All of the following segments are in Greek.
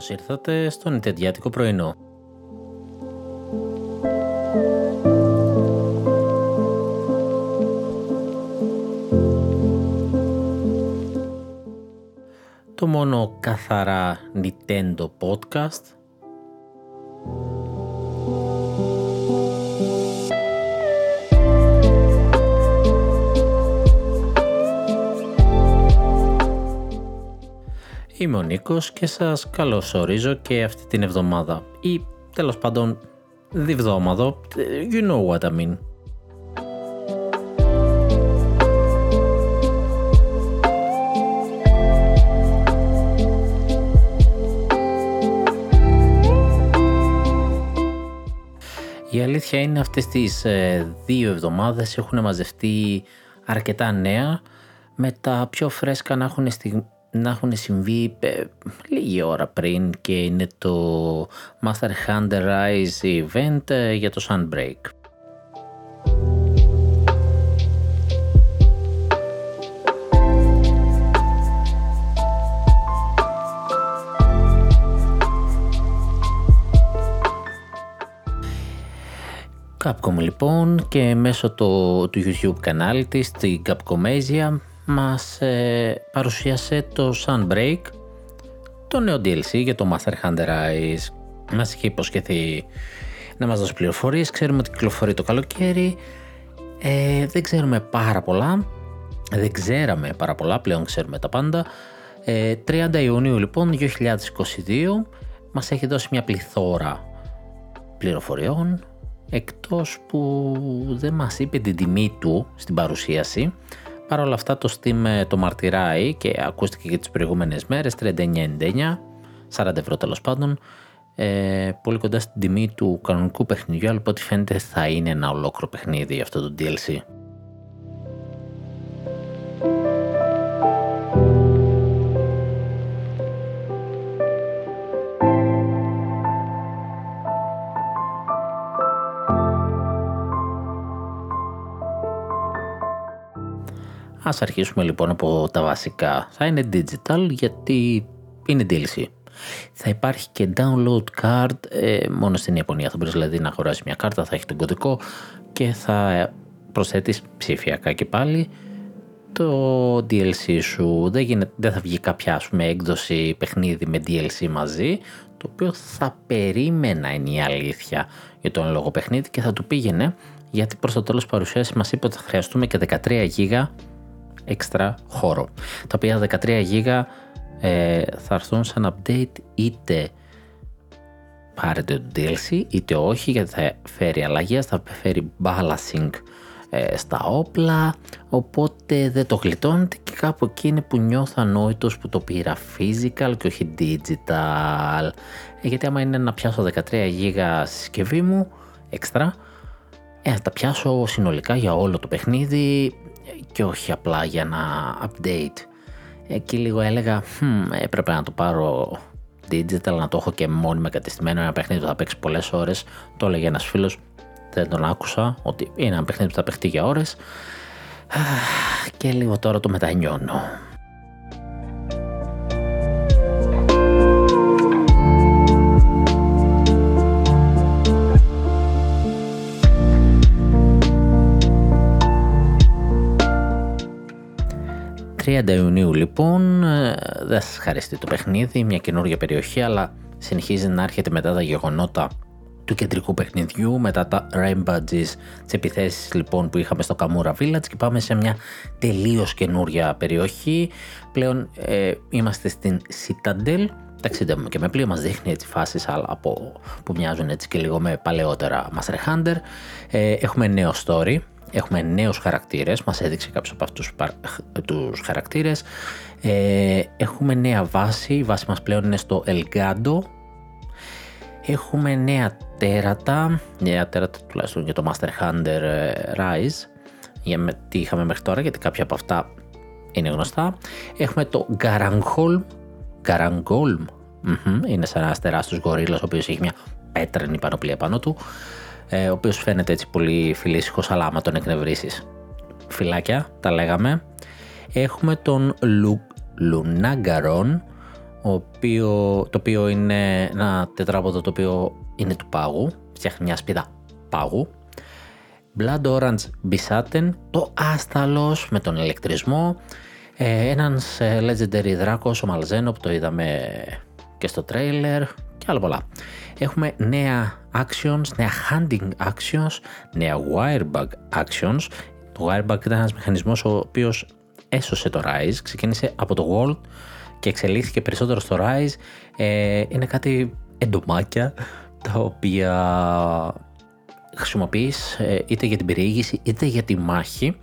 Καλώς ήρθατε στο νητεντιάτικο πρωινό. Το μόνο καθαρά Nintendo podcast Είμαι ο Νίκος και σας καλωσορίζω και αυτή την εβδομάδα ή τέλος πάντων διβδόμαδο, you know what I mean. Η αλήθεια είναι αυτές τις ε, δύο εβδομάδες έχουν μαζευτεί αρκετά νέα με τα πιο φρέσκα να έχουν να έχουν συμβεί ε, λίγη ώρα πριν και είναι το Master Hunter Rise event ε, για το Sunbreak. Capcom λοιπόν και μέσω το, του YouTube κανάλι της, την Capcomasia, μας ε, παρουσίασε το Sunbreak, το νέο DLC για το Master Hunter Rise. Μας είχε υποσχεθεί να μας δώσει πληροφορίες, ξέρουμε ότι κυκλοφορεί το καλοκαίρι, ε, δεν ξέρουμε πάρα πολλά, δεν ξέραμε πάρα πολλά, πλέον ξέρουμε τα πάντα. Ε, 30 Ιουνίου λοιπόν 2022 μας έχει δώσει μια πληθώρα πληροφοριών εκτός που δεν μας είπε την τιμή του στην παρουσίαση Παρ' όλα αυτά το Steam ε, το μαρτυράει και ακούστηκε και τις προηγούμενες μέρες 39,99, 40 ευρώ τέλος πάντων, ε, πολύ κοντά στην τιμή του κανονικού παιχνιδιού, αλλά από ό,τι φαίνεται θα είναι ένα ολόκληρο παιχνίδι αυτό το DLC. Ας αρχίσουμε λοιπόν από τα βασικά. Θα είναι digital γιατί είναι DLC. Θα υπάρχει και download card ε, μόνο στην Ιαπωνία. Θα μπορείς δηλαδή να αγοράσεις μια κάρτα, θα έχει τον κωδικό και θα προσθέτεις ψηφιακά και πάλι το DLC σου. Δεν, γίνεται, δεν θα βγει κάποια ας πούμε, έκδοση παιχνίδι με DLC μαζί, το οποίο θα περίμενα είναι η αλήθεια για τον λόγο παιχνίδι και θα του πήγαινε γιατί προς το τέλος παρουσίασης μας είπε ότι θα χρειαστούμε και 13 γίγα έξτρα χώρο. Τα οποία 13 γίγα ε, θα έρθουν σαν update είτε πάρετε το DLC είτε όχι γιατί θα φέρει αλλαγές, θα φέρει balancing ε, στα όπλα. Οπότε δεν το γλιτώνετε και κάπου εκεί είναι που νιώθω ανόητος που το πήρα physical και όχι digital. Ε, γιατί άμα είναι να πιάσω 13 γίγα συσκευή μου έξτρα ε, θα τα πιάσω συνολικά για όλο το παιχνίδι και όχι απλά για ένα update. Εκεί λίγο έλεγα, hm, έπρεπε να το πάρω digital, να το έχω και μόνιμα κατεστημένο, ένα παιχνίδι που θα παίξει πολλές ώρες. Το έλεγε ένας φίλος, δεν τον άκουσα, ότι είναι ένα παιχνίδι που θα παιχτεί για ώρες. Και λίγο τώρα το μετανιώνω. 30 Ιουνίου λοιπόν ε, δεν σας χαριστεί το παιχνίδι, μια καινούργια περιοχή αλλά συνεχίζει να έρχεται μετά τα γεγονότα του κεντρικού παιχνιδιού, μετά τα Rainbow τις επιθέσεις λοιπόν που είχαμε στο Kamura Village και πάμε σε μια τελείως καινούρια περιοχή. Πλέον ε, είμαστε στην Citadel, ταξιδεύουμε και με πλοίο μας δείχνει έτσι φάσεις αλλά από, που μοιάζουν έτσι και λίγο με παλαιότερα Master Hunter. Ε, έχουμε νέο story, Έχουμε νέους χαρακτήρες, μας έδειξε κάποιος από αυτούς τους χαρακτήρες. Ε, έχουμε νέα βάση, η βάση μας πλέον είναι στο Elgado. Έχουμε νέα τέρατα, νέα τέρατα τουλάχιστον για το Master Hunter ε, Rise. Για τι είχαμε μέχρι τώρα, γιατί κάποια από αυτά είναι γνωστά. Έχουμε το Garangholm, Garangolm, είναι σαν ένας τεράστιος γορίλας ο οποίος έχει μια πέτρινη πανοπλία πάνω του ε, ο οποίος φαίνεται έτσι πολύ φιλήσυχος αλλά άμα τον εκνευρίσεις φυλάκια, τα λέγαμε. Έχουμε τον Λου, Λουνάγκαρον, οποίο, το οποίο είναι ένα τετράποδο το οποίο είναι του πάγου, φτιάχνει μια σπίδα πάγου. Blood Orange Bisaten, το άσταλος με τον ηλεκτρισμό, ε, ένας ε, Legendary δράκος, ο Malzenop, το είδαμε και στο τρέιλερ και άλλα πολλά. Έχουμε νέα actions, νέα hunting actions, νέα wirebug actions. Το wirebug ήταν ένας μηχανισμός ο οποίος έσωσε το Rise, ξεκίνησε από το World και εξελίχθηκε περισσότερο στο Rise. Ε, είναι κάτι εντομάκια τα οποία χρησιμοποιείς ε, είτε για την περιήγηση είτε για τη μάχη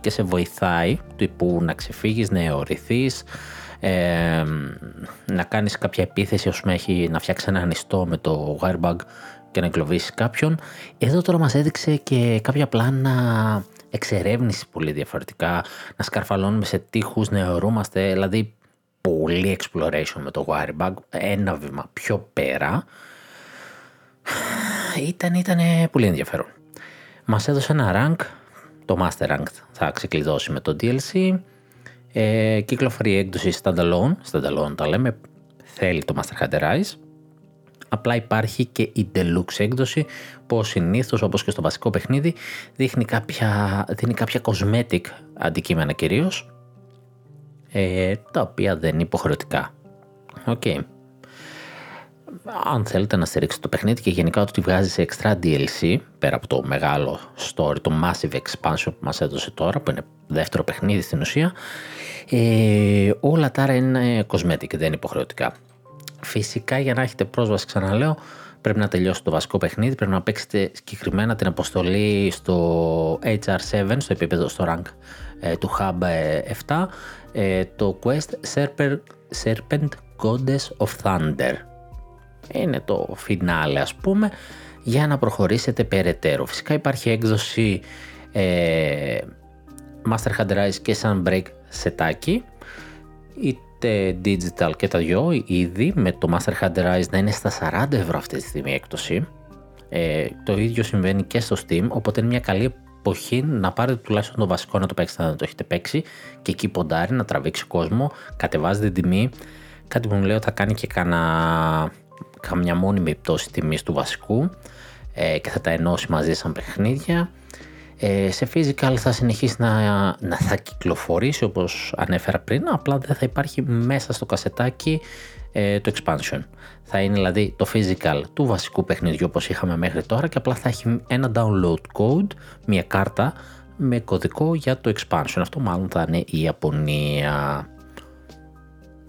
και σε βοηθάει τύπου να ξεφύγεις, να εωρηθείς, ε, να κάνεις κάποια επίθεση όσο έχει να φτιάξει ένα νηστό με το wirebug και να εγκλωβίσεις κάποιον. Εδώ τώρα μας έδειξε και κάποια πλάνα εξερεύνησης πολύ διαφορετικά, να σκαρφαλώνουμε σε τείχους, να αιωρούμαστε, δηλαδή πολύ exploration με το wirebug, ένα βήμα πιο πέρα. Ήταν, ήταν πολύ ενδιαφέρον. Μας έδωσε ένα rank, το Master Rank θα ξεκλειδώσει με το DLC. Ε, κυκλοφορεί έκδοση standalone, standalone τα λέμε, θέλει το Monster Hunter Rise. Απλά υπάρχει και η Deluxe έκδοση που συνήθως όπως και στο βασικό παιχνίδι δείχνει κάποια, δίνει κάποια cosmetic αντικείμενα κυρίως ε, τα οποία δεν είναι υποχρεωτικά. OK. Okay. Αν θέλετε να στηρίξετε το παιχνίδι και γενικά ότι βγάζει σε extra DLC πέρα από το μεγάλο story, το massive expansion που μας έδωσε τώρα που είναι δεύτερο παιχνίδι στην ουσία ε, όλα τα είναι cosmetic, δεν είναι υποχρεωτικά. Φυσικά για να έχετε πρόσβαση ξαναλέω πρέπει να τελειώσει το βασικό παιχνίδι, πρέπει να παίξετε συγκεκριμένα την αποστολή στο HR7, στο επίπεδο στο rank ε, του Hub 7, ε, το Quest Serpent, Serpent Goddess of Thunder. Είναι το φινάλε ας πούμε για να προχωρήσετε περαιτέρω. Φυσικά υπάρχει έκδοση ε, Master Hand Rise και Sunbreak σετάκι είτε digital και τα δυο ήδη με το Master Hand Rise να είναι στα 40 ευρώ αυτή τη στιγμή έκπτωση. Ε, το ίδιο συμβαίνει και στο Steam οπότε είναι μια καλή εποχή να πάρετε τουλάχιστον το βασικό να το παίξετε να το έχετε παίξει και εκεί ποντάρει να τραβήξει κόσμο, κατεβάζει την τιμή. Κάτι που μου λέει ότι θα κάνει και κανένα, καμιά μόνιμη πτώση τιμής του βασικού ε, και θα τα ενώσει μαζί σαν παιχνίδια. Ε, σε physical θα συνεχίσει να, να θα κυκλοφορήσει όπως ανέφερα πριν, απλά δεν θα υπάρχει μέσα στο κασετάκι ε, το expansion. Θα είναι δηλαδή το physical του βασικού παιχνιδιού όπως είχαμε μέχρι τώρα και απλά θα έχει ένα download code, μια κάρτα με κωδικό για το expansion. Αυτό μάλλον θα είναι η Ιαπωνία.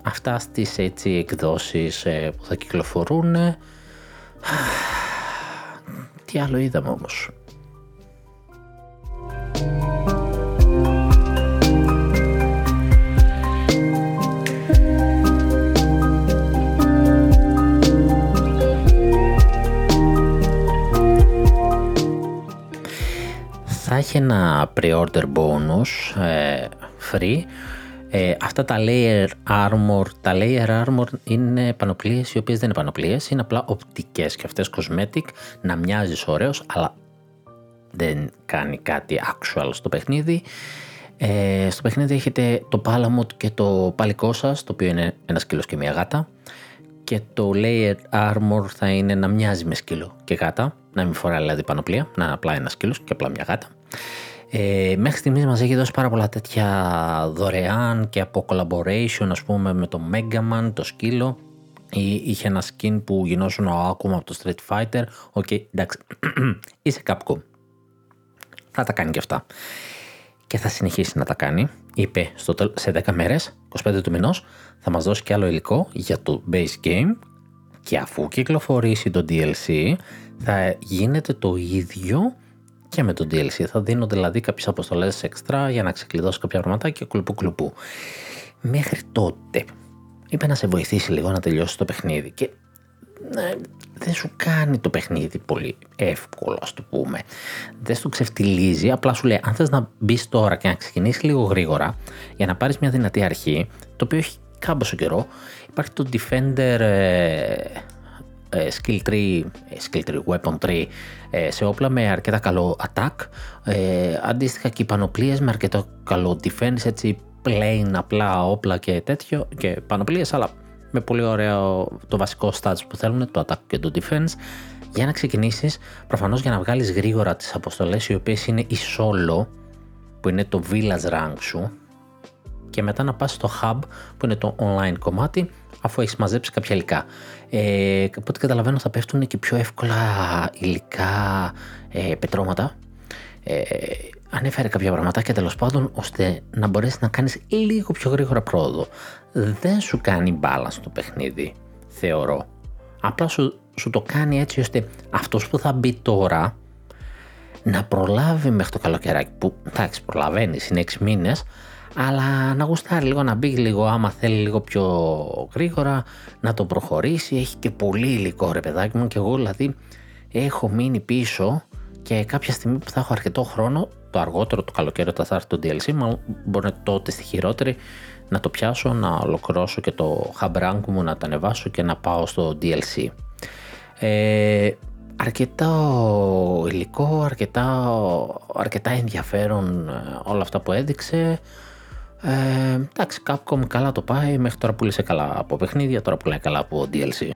Αυτά στις έτσι εκδόσεις ε, που θα κυκλοφορούν. Τι άλλο είδαμε όμως. θα έχει ένα pre-order bonus ε, free. Ε, αυτά τα layer armor, τα layer armor είναι πανοπλίες οι οποίες δεν είναι πανοπλίες, είναι απλά οπτικές και αυτές cosmetic, να μοιάζεις ωραίος, αλλά δεν κάνει κάτι actual στο παιχνίδι. Ε, στο παιχνίδι έχετε το Palamut και το παλικό σας, το οποίο είναι ένα σκύλο και μια γάτα. Και το Layer Armor θα είναι να μοιάζει με σκύλο και γάτα, να μην φοράει δηλαδή πανοπλία, να είναι απλά ένα σκύλος και απλά μια γάτα. Ε, μέχρι στιγμής μας έχει δώσει πάρα πολλά τέτοια δωρεάν και από collaboration ας πούμε με το Mega Man, το σκύλο. Ή είχε ένα skin που γινόσουν ο Akuma από το Street Fighter. OK, okay, εντάξει, είσαι Capcom. Θα τα κάνει και αυτά. Και θα συνεχίσει να τα κάνει. Είπε στο, σε 10 μέρες, 25 του μηνός, θα μας δώσει και άλλο υλικό για το base game. Και αφού κυκλοφορήσει το DLC θα γίνεται το ίδιο και με το DLC. Θα δίνονται δηλαδή κάποιες αποστολές extra για να ξεκλειδώσει κάποια πραγματάκια κλουπού κλουπού. Μέχρι τότε είπε να σε βοηθήσει λίγο να τελειώσει το παιχνίδι και ναι, δεν σου κάνει το παιχνίδι πολύ εύκολο, ας το πούμε. Δεν σου ξεφτιλίζει, απλά σου λέει: Αν θες να μπεις τώρα και να ξεκινήσεις λίγο γρήγορα για να πάρεις μια δυνατή αρχή, το οποίο έχει κάμποσο καιρό, υπάρχει το Defender ε, ε, Skill 3, ε, Skill 3, Weapon 3 σε όπλα με αρκετά καλό attack. αντίστοιχα και οι πανοπλίες με αρκετά καλό defense, έτσι plain απλά όπλα και τέτοιο και πανοπλίες, αλλά με πολύ ωραίο το βασικό stats που θέλουν, το attack και το defense. Για να ξεκινήσεις, προφανώς για να βγάλεις γρήγορα τις αποστολές οι οποίες είναι η solo, που είναι το village rank σου, και μετά να πας στο hub που είναι το online κομμάτι αφού έχεις μαζέψει κάποια υλικά. Ε, από ό,τι καταλαβαίνω θα πέφτουν και πιο εύκολα υλικά ε, πετρώματα. Ε, ανέφερε κάποια πραγματάκια τέλος πάντων ώστε να μπορέσεις να κάνεις λίγο πιο γρήγορα πρόοδο. Δεν σου κάνει μπάλα στο παιχνίδι, θεωρώ. Απλά σου, σου το κάνει έτσι ώστε αυτός που θα μπει τώρα να προλάβει μέχρι το καλοκαιράκι που εντάξει προλαβαίνει είναι 6 μήνες αλλά να γουστάρει λίγο να μπει λίγο άμα θέλει λίγο πιο γρήγορα να το προχωρήσει έχει και πολύ υλικό ρε παιδάκι μου και εγώ δηλαδή έχω μείνει πίσω και κάποια στιγμή που θα έχω αρκετό χρόνο το αργότερο το καλοκαίρι όταν θα έρθει το DLC μα μπορεί τότε στη χειρότερη να το πιάσω, να ολοκληρώσω και το hub μου, να το ανεβάσω και να πάω στο DLC. Ε, αρκετά υλικό, αρκετά, αρκετά ενδιαφέρον ε, όλα αυτά που έδειξε. Ε, εντάξει, Capcom καλά το πάει, μέχρι τώρα πουλήσε καλά από παιχνίδια, τώρα πουλάει καλά από DLC.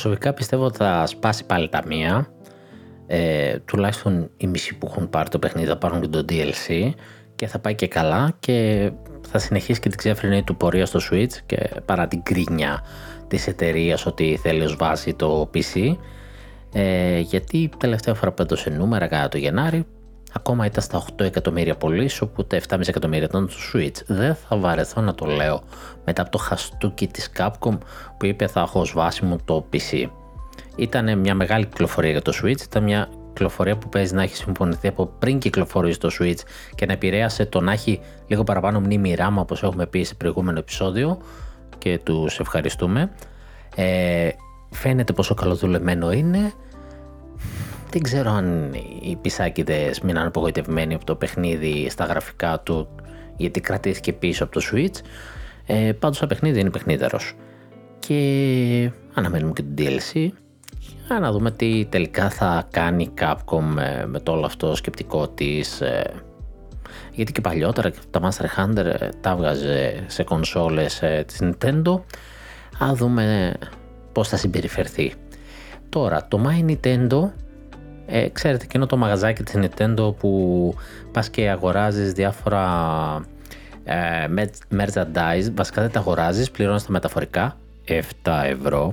Προσωπικά πιστεύω ότι θα σπάσει πάλι τα μία. Ε, τουλάχιστον οι μισοί που έχουν πάρει το παιχνίδι θα πάρουν και το DLC και θα πάει και καλά και θα συνεχίσει και την ξέφρενη του πορεία στο Switch και παρά την κρίνια της εταιρείας ότι θέλει ως βάση το PC ε, γιατί τελευταία φορά που έδωσε νούμερα κατά το Γενάρη ακόμα ήταν στα 8 εκατομμύρια πωλήσει, όπου τα 7,5 εκατομμύρια ήταν στο Switch. Δεν θα βαρεθώ να το λέω μετά από το χαστούκι της Capcom που είπε θα έχω ως βάση μου το PC. Ήταν μια μεγάλη κυκλοφορία για το Switch, ήταν μια κυκλοφορία που παίζει να έχει συμφωνηθεί από πριν κυκλοφορήσει το Switch και να επηρέασε το να έχει λίγο παραπάνω μνήμη RAM όπως έχουμε πει σε προηγούμενο επεισόδιο και τους ευχαριστούμε. Ε, φαίνεται πόσο καλοδουλεμένο είναι δεν ξέρω αν οι πισάκιδες μείναν απογοητευμένοι από το παιχνίδι στα γραφικά του γιατί κρατήθηκε πίσω από το Switch. Ε, πάντως το παιχνίδι είναι παιχνίδερος. Και αναμένουμε και το DLC για να δούμε τι τελικά θα κάνει η Capcom ε, με το όλο αυτό σκεπτικό της ε, γιατί και παλιότερα τα Master Hunter ε, τα βγάζε σε κονσόλες της Nintendo Α δούμε πώς θα συμπεριφερθεί Τώρα το My Nintendo ε, ξέρετε εκείνο το μαγαζάκι της Nintendo που πας και αγοράζεις διάφορα ε, merchandise, βασικά δεν τα αγοράζεις, πληρώνεις τα μεταφορικά, 7 ευρώ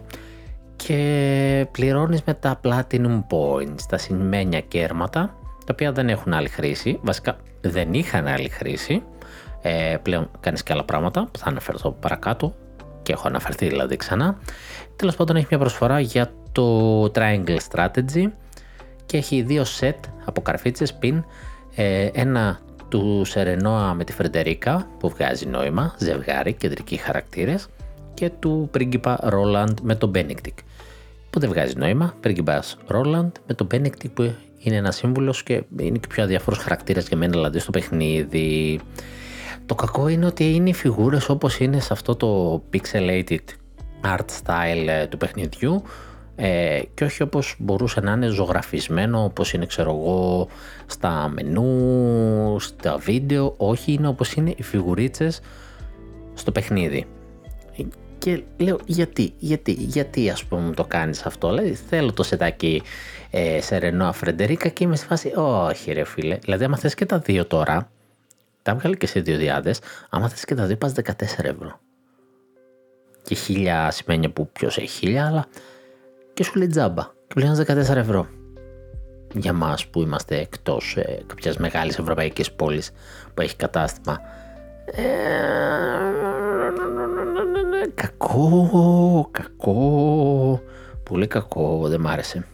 και πληρώνεις με τα Platinum Points, τα σημαίνια κέρματα, τα οποία δεν έχουν άλλη χρήση, βασικά δεν είχαν άλλη χρήση, ε, πλέον κάνεις και άλλα πράγματα που θα αναφερθώ παρακάτω και έχω αναφερθεί δηλαδή ξανά. Τέλος πάντων έχει μια προσφορά για το Triangle Strategy, και έχει δύο σετ από καρφίτσες πιν, ε, ένα του Σερενόα με τη Φρεντερίκα που βγάζει νόημα, ζευγάρι, κεντρικοί χαρακτήρες και του πρίγκιπα Ρόλαντ με τον Μπένεντικτ που δεν βγάζει νόημα, πρίγκιπας Ρόλαντ με τον Μπένεντικτ που είναι ένας σύμβουλος και είναι και πιο αδιάφορος χαρακτήρας για μένα δηλαδή στο παιχνίδι. Το κακό είναι ότι είναι οι φιγούρες όπως είναι σε αυτό το pixelated art style ε, του παιχνιδιού ε, και όχι όπως μπορούσε να είναι ζωγραφισμένο όπως είναι ξέρω εγώ στα μενού, στα βίντεο, όχι είναι όπως είναι οι φιγουρίτσες στο παιχνίδι. Και λέω γιατί, γιατί, γιατί ας πούμε το κάνεις αυτό, δηλαδή θέλω το σετάκι ε, σε Ρενό Φρεντερίκα και είμαι στη φάση όχι ρε φίλε, δηλαδή άμα θες και τα δύο τώρα, τα βγάλει και σε δύο διάδες, άμα θες και τα δύο πας 14 ευρώ. Και χίλια σημαίνει που ποιος έχει χίλια, αλλά και σου λέει τζάμπα και πληρώνεις 14 ευρώ. Για μας που είμαστε εκτός ε, κάποιας μεγάλης ευρωπαϊκής πόλης που έχει κατάστημα. Ε, κακό, κακό, πολύ κακό, δεν μ' άρεσε.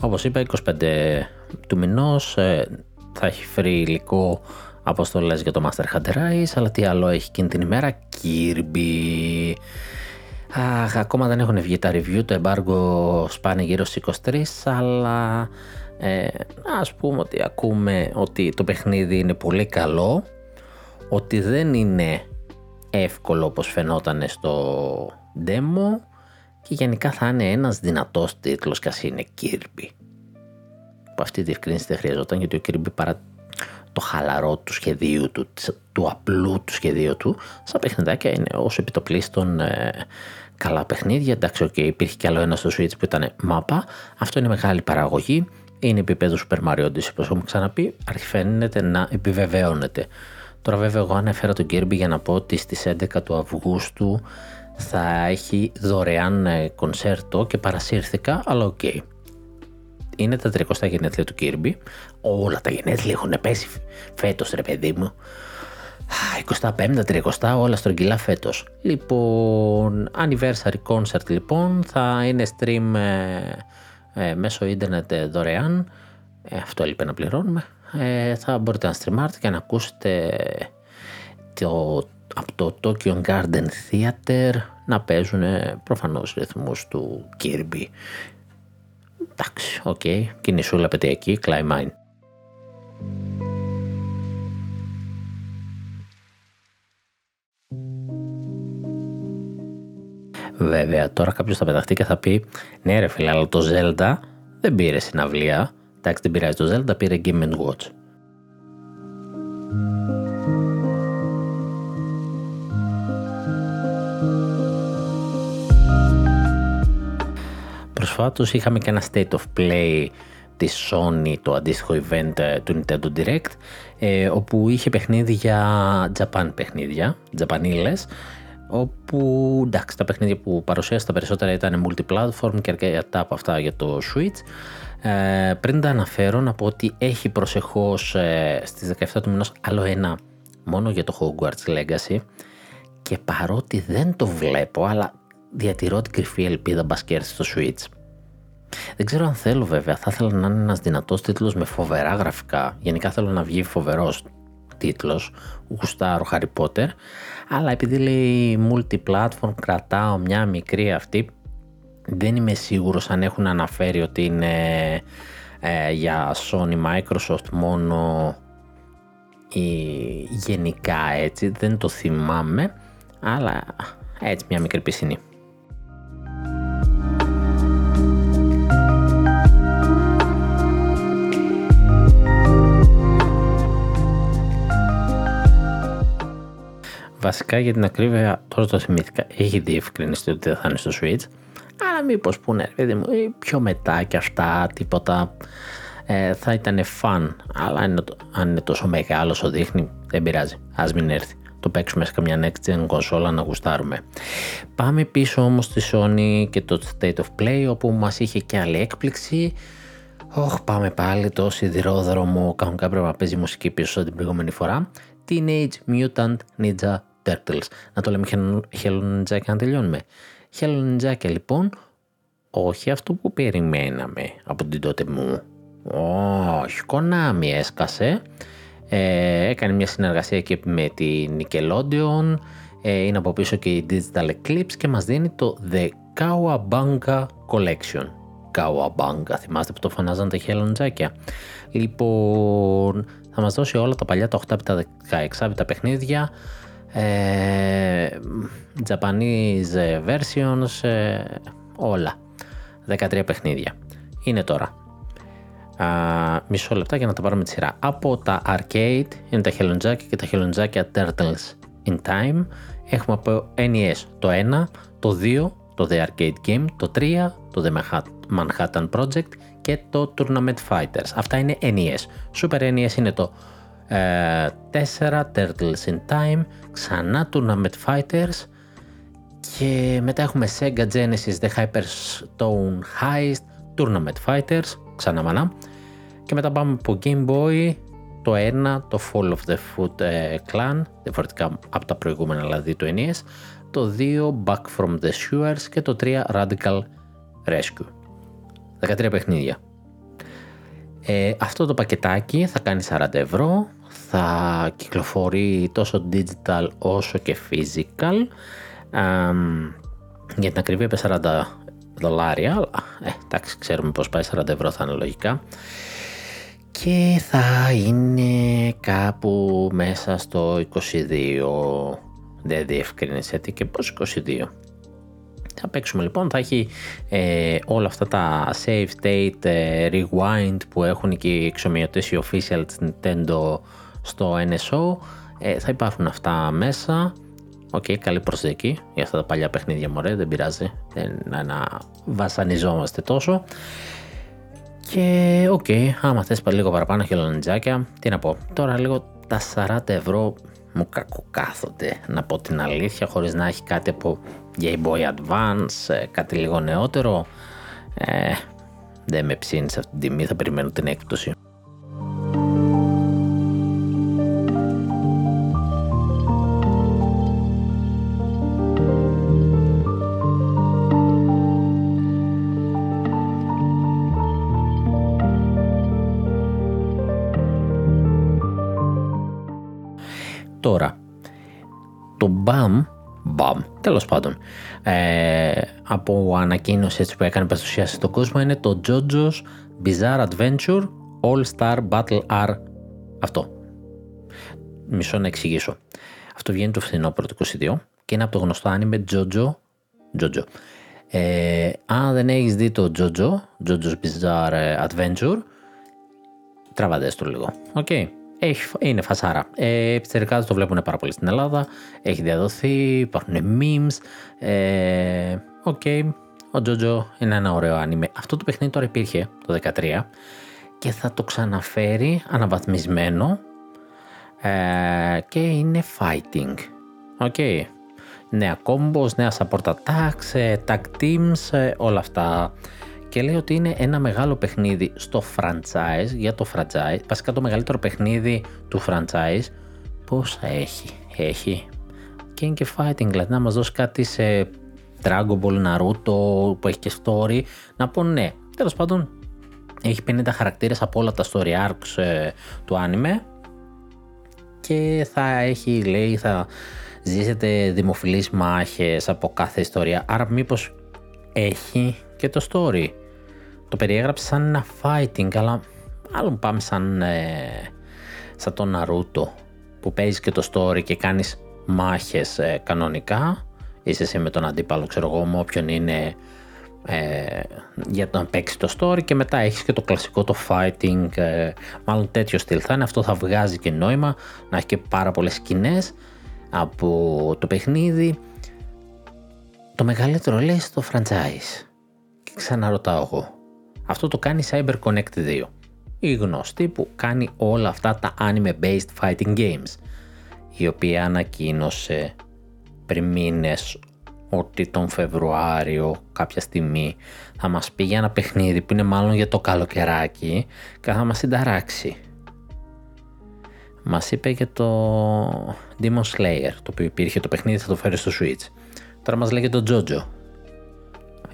όπως είπα 25 του μηνός ε, θα έχει φέρει υλικό αποστολές για το Master Hunter Rise αλλά τι άλλο έχει εκείνη την ημέρα; Kirby Αχ, ακόμα δεν έχουν βγει τα review, το embargo σπάνε γύρω στις 23 αλλά ε, ας πούμε ότι ακούμε ότι το παιχνίδι είναι πολύ καλό ότι δεν είναι εύκολο όπως φαινόταν στο demo και γενικά θα είναι ένας δυνατός τίτλος και ας είναι Kirby. Που αυτή τη διευκρίνηση δεν χρειαζόταν γιατί ο Kirby παρά το χαλαρό του σχεδίου του, του απλού του σχεδίου του, σαν παιχνιδάκια είναι όσο επιτοπλίστων ε, καλά παιχνίδια. Εντάξει, okay, υπήρχε κι άλλο ένα στο Switch που ήταν μάπα. Αυτό είναι μεγάλη παραγωγή. Είναι επίπεδο Super Mario Odyssey, όπως έχουμε ξαναπεί. Αρχιφαίνεται να επιβεβαιώνεται. Τώρα βέβαια εγώ ανέφερα τον Kirby για να πω ότι στις 11 του Αυγούστου θα έχει δωρεάν ε, κονσέρτο και παρασύρθηκα, αλλά OK. Okay. Είναι τα 30 γενέθλια του Kirby. Όλα τα γενέθλια έχουν πέσει φέτος ρε παιδί μου. 25, 30, όλα στρογγυλά φέτος. Λοιπόν, anniversary concert λοιπόν θα είναι stream ε, ε, μέσω ίντερνετ δωρεάν. αυτό έλειπε να πληρώνουμε. θα μπορείτε να στριμάρετε και να ακούσετε το από το Tokyo Garden Theater να παίζουν προφανώς ρυθμούς του Kirby. Εντάξει, OK, okay. κινησούλα εκεί, κλάιν μάιν. Βέβαια, τώρα κάποιος θα πεταχτεί και θα πει «Ναι ρε φίλε, αλλά το Zelda δεν πήρε συναυλία. Εντάξει, δεν πειράζει το Zelda, πήρε Game Watch». Προσφάτως είχαμε και ένα State of Play της Sony, το αντίστοιχο event ε, του Nintendo Direct, ε, όπου είχε παιχνίδια, Japan παιχνίδια, Japanilles, όπου εντάξει τα παιχνίδια που παρουσίασε τα περισσότερα ήταν multi-platform και αρκετά από αυτά για το Switch. Ε, πριν τα αναφέρω να πω ότι έχει προσεχώς ε, στις 17 του μηνός άλλο ένα μόνο για το Hogwarts Legacy και παρότι δεν το βλέπω αλλά διατηρώ την κρυφή ελπίδα μπασκέρ στο Switch. Δεν ξέρω αν θέλω βέβαια, θα ήθελα να είναι ένας δυνατός τίτλος με φοβερά γραφικά. Γενικά θέλω να βγει φοβερός τίτλος, γουστάρω Harry Potter, αλλά επειδή λέει multi-platform κρατάω μια μικρή αυτή, δεν είμαι σίγουρος αν έχουν αναφέρει ότι είναι ε, για Sony Microsoft μόνο ή γενικά έτσι, δεν το θυμάμαι, αλλά έτσι μια μικρή πισινή. Βασικά για την ακρίβεια, τώρα το θυμήθηκα, έχει διευκρινιστεί ότι δεν θα είναι στο Switch. Αλλά μήπως πούνε, παιδί μου, πιο μετά και αυτά, τίποτα. Ε, θα ήταν fun. Αλλά αν είναι τόσο μεγάλο όσο δείχνει, δεν πειράζει. Α μην έρθει. Το παίξουμε σε καμιά next gen κονσόλα να γουστάρουμε. Πάμε πίσω όμως στη Sony και το State of Play όπου μας είχε και άλλη έκπληξη. Όχ, πάμε πάλι το σιδηρόδρομο. Κανονικά πρέπει να παίζει μουσική πίσω την προηγούμενη φορά. Teenage Mutant Ninja Turtles. Να το λέμε Hello Ninja να τελειώνουμε. Hello Ninja λοιπόν, όχι αυτό που περιμέναμε από την τότε μου. Όχι, Konami έσκασε. Ε, έκανε μια συνεργασία και με τη Nickelodeon. Ε, είναι από πίσω και η Digital Eclipse και μας δίνει το The Kawabanga Collection. Kawabanga, θυμάστε που το φωνάζαν τα χελοντζάκια. Λοιπόν, θα μας δώσει όλα τα παλιά, τα 8 16 τα παιχνίδια, ε, Japanese versions, ε, όλα. 13 παιχνίδια. Είναι τώρα. Α, μισό λεπτά για να τα πάρουμε τη σειρά. Από τα arcade είναι τα χελοντζάκια και τα χελοντζάκια Turtles in Time. Έχουμε από NES το 1, το 2, το The Arcade Game, το 3, το The Manhattan Project και το Tournament Fighters. Αυτά είναι NES. Super NES είναι το 4 ε, Turtles in Time, ξανά Tournament Fighters και μετά έχουμε Sega Genesis The Hyperstone Heist, Tournament Fighters, ξανά μανά και μετά πάμε από Game Boy το 1, το Fall of the Foot ε, Clan, διαφορετικά από τα προηγούμενα δηλαδή το NES, το 2 Back from the Sewers και το 3 Radical Rescue. 13 παιχνίδια. Ε, αυτό το πακετάκι θα κάνει 40 ευρώ, θα κυκλοφορεί τόσο digital όσο και physical. για την ακριβή είπε 40 δολάρια, ε, εντάξει ξέρουμε πως πάει 40 ευρώ θα είναι λογικά. Και θα είναι κάπου μέσα στο 22, δεν διευκρίνησε τι και πως 22. Θα παίξουμε λοιπόν, θα έχει ε, όλα αυτά τα save state, ε, rewind που έχουν και οι εξομοιωτές οι official της Nintendo στο NSO. Ε, θα υπάρχουν αυτά μέσα. OK, okay, καλή προσθήκη για αυτά τα παλιά παιχνίδια μωρέ, δεν πειράζει, δεν να βασανιζόμαστε τόσο. Και OK, okay, άμα θες λίγο παραπάνω χελονιτζάκια, τι να πω, τώρα λίγο τα 40 ευρώ μου κακοκάθονται να πω την αλήθεια χωρίς να έχει κάτι από Game Boy Advance, ε, κάτι λίγο νεότερο. Ε, δεν με ψήνει σε αυτή την τιμή, θα περιμένω την έκπτωση. Τώρα, το BAM, BAM, τέλος πάντων, ε, από ανακοίνωση έτσι που έκανε παρουσίαση στον κόσμο είναι το JoJo's Bizarre Adventure All Star Battle R αυτό. Μισό να εξηγήσω. Αυτό βγαίνει το φθινόπωρο του 22 και είναι από το γνωστό άνιμε JoJo. JoJo. Ε, αν δεν έχεις δει το JoJo, JoJo's Bizarre Adventure, τραβαντές το λίγο. OK. Okay έχει, είναι φασάρα. Ε, το βλέπουν πάρα πολύ στην Ελλάδα. Έχει διαδοθεί, υπάρχουν memes. Ε, OK, okay. ο Τζότζο είναι ένα ωραίο άνιμε. Αυτό το παιχνίδι τώρα υπήρχε το 2013 και θα το ξαναφέρει αναβαθμισμένο ε, και είναι fighting. OK. Okay. Νέα combos, νέα support attacks, ε, tag teams, ε, όλα αυτά και λέει ότι είναι ένα μεγάλο παιχνίδι στο franchise, για το franchise, βασικά το μεγαλύτερο παιχνίδι του franchise, πόσα έχει, έχει. Και είναι και fighting, δηλαδή να μας δώσει κάτι σε Dragon Ball, Naruto που έχει και story, να πω ναι, τέλος πάντων έχει 50 χαρακτήρες από όλα τα story arcs ε, του anime. Και θα έχει, λέει, θα ζήσετε δημοφιλείς μάχες από κάθε ιστορία, άρα μήπως έχει και το story το περιέγραψε σαν ένα fighting, αλλά μάλλον πάμε σαν, ε, σαν το Naruto που παίζεις και το story και κάνεις μάχες ε, κανονικά. Είσαι εσύ με τον αντίπαλο, ξέρω εγώ, με όποιον είναι ε, για να παίξει το story και μετά έχεις και το κλασικό το fighting, ε, μάλλον τέτοιο στυλ θα είναι, αυτό θα βγάζει και νόημα, να έχει και πάρα πολλές σκηνές από το παιχνίδι. Το μεγαλύτερο λέει στο franchise. Και ξαναρωτάω εγώ, αυτό το κάνει CyberConnect 2. Η γνωστή που κάνει όλα αυτά τα anime-based fighting games. Η οποία ανακοίνωσε πριν μήνες ότι τον Φεβρουάριο κάποια στιγμή θα μας πει για ένα παιχνίδι που είναι μάλλον για το καλοκαιράκι και θα μας συνταράξει. Μας είπε για το Demon Slayer, το οποίο υπήρχε το παιχνίδι θα το φέρει στο Switch. Τώρα μας λέει το Jojo.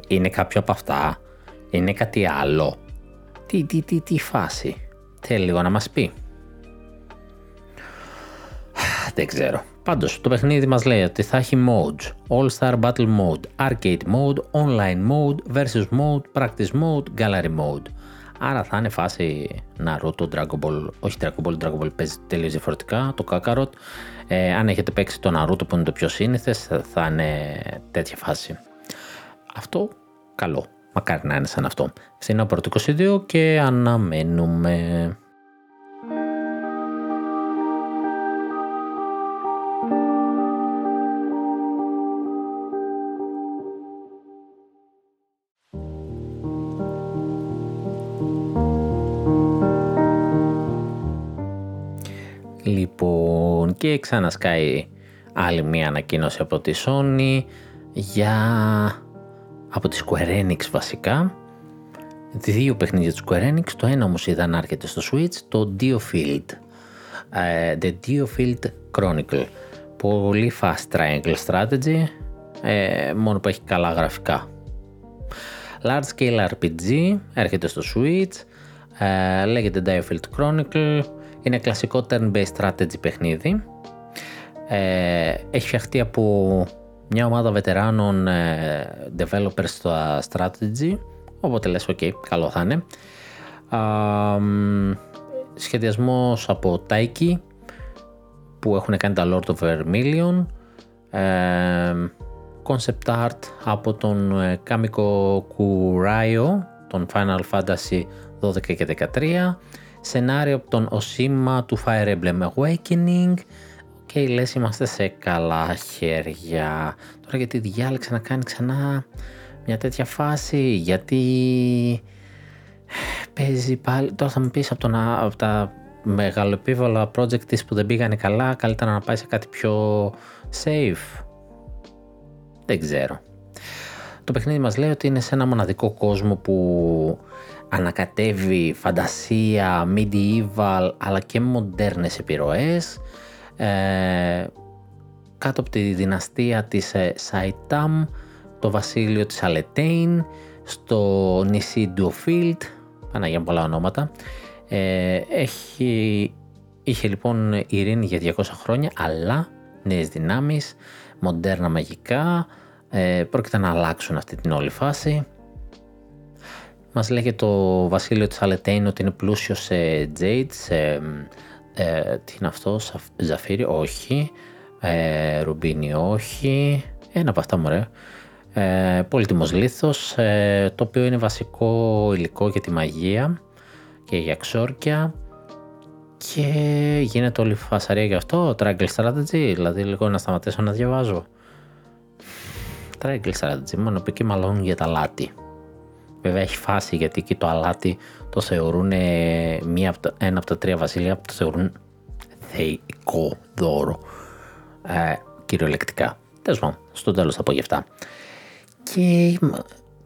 Είναι κάποιο από αυτά είναι κάτι άλλο. Τι, τι, τι, τι φάση. Θέλει λίγο να μας πει. Δεν ξέρω. Πάντως το παιχνίδι μας λέει ότι θα έχει modes. All Star Battle Mode, Arcade Mode, Online Mode, Versus Mode, Practice Mode, Gallery Mode. Άρα θα είναι φάση Naruto, Dragon Ball, όχι Dragon Ball, Dragon Ball παίζει τελείως διαφορετικά, το Kakarot. Ε, αν έχετε παίξει το Naruto που είναι το πιο σύνηθες θα είναι τέτοια φάση. Αυτό καλό. Μακάρι να είναι σαν αυτό. Φθινόπωρο του 22 και αναμένουμε. Λοιπόν, και ξανασκάει άλλη μία ανακοίνωση από τη Sony για από τη Square Enix βασικά. Δύο παιχνίδια του Square Enix, το ένα όμως είδα να έρχεται στο Switch, το Diofield. Uh, The Diofield Chronicle. Πολύ fast triangle strategy, uh, μόνο που έχει καλά γραφικά. Large Scale RPG, έρχεται στο Switch, Ε, λέγεται Diofield Chronicle. Είναι κλασικό turn-based strategy παιχνίδι. Ε, έχει φτιαχτεί από μια ομάδα βετεράνων developer developers στο strategy. Οπότε λες ok καλό θα είναι ε, σχεδιασμός από Taiki που έχουν κάνει τα Lord of Vermillion, concept art από τον κάμικο Kamiko τον Final Fantasy 12 και 13 σενάριο από τον Οσίμα του Fire Emblem Awakening. Και λες είμαστε σε καλά χέρια. Τώρα γιατί διάλεξε να κάνει ξανά μια τέτοια φάση, γιατί παίζει πάλι, τώρα θα μου πεις από, τον, από τα μεγαλοεπίβολα project της που δεν πήγανε καλά, καλύτερα να πάει σε κάτι πιο safe. Δεν ξέρω. Το παιχνίδι μας λέει ότι είναι σε ένα μοναδικό κόσμο που ανακατεύει φαντασία, medieval αλλά και μοντέρνες επιρροές ε, κάτω από τη δυναστεία της ε, Σαϊτάμ, το βασίλειο της Αλετέιν, στο νησί Ντουοφίλτ, Παναγία πολλά ονόματα. Ε, έχει, είχε λοιπόν ειρήνη για 200 χρόνια, αλλά νέες δυνάμεις, μοντέρνα μαγικά, ε, πρόκειται να αλλάξουν αυτή την όλη φάση. Μας λέγεται το βασίλειο της Αλετέιν ότι είναι πλούσιο σε jade, σε, ε, τι είναι αυτό, ζαφύρι, όχι, ε, ρουμπίνι, όχι, ένα από αυτά μωρέ. Ε, πολύτιμος λίθος, ε, το οποίο είναι βασικό υλικό για τη μαγεία και για ξόρκια και γίνεται όλη η φασαρία γι' αυτό, Triangle Strategy, δηλαδή λίγο να σταματήσω να διαβάζω. Triangle Strategy, μόνο πει και μάλλον για τα λάτι. Βέβαια έχει φάση γιατί εκεί το αλάτι το θεωρούν μία ένα από τα τρία βασίλεια το θεωρούν θεϊκό δώρο ε, κυριολεκτικά. Τέλος πάντων, στο τέλος θα πω γι' αυτά. Και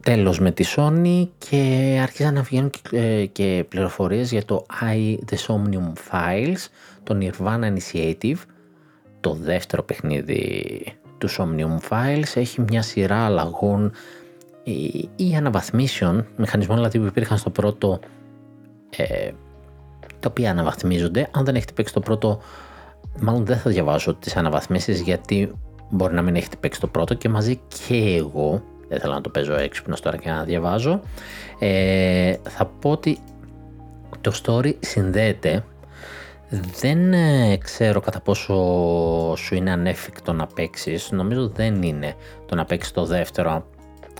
τέλος με τη Sony και άρχισαν να βγαίνουν και, ε, και πληροφορίες για το I The Somnium Files, το Nirvana Initiative, το δεύτερο παιχνίδι του Somnium Files. Έχει μια σειρά αλλαγών ή, ή αναβαθμίσεων, μηχανισμών δηλαδή που υπήρχαν στο πρώτο, ε, τα οποία αναβαθμίζονται. Αν δεν έχετε παίξει το πρώτο, μάλλον δεν θα διαβάσω τις αναβαθμίσεις γιατί μπορεί να μην έχετε παίξει το πρώτο και μαζί και εγώ δεν θέλω να το παίζω έξυπνος τώρα και να διαβάζω. Ε, θα πω ότι το story συνδέεται. Δεν ε, ξέρω κατά πόσο σου είναι ανέφικτο να παίξεις. Νομίζω δεν είναι το να παίξεις το δεύτερο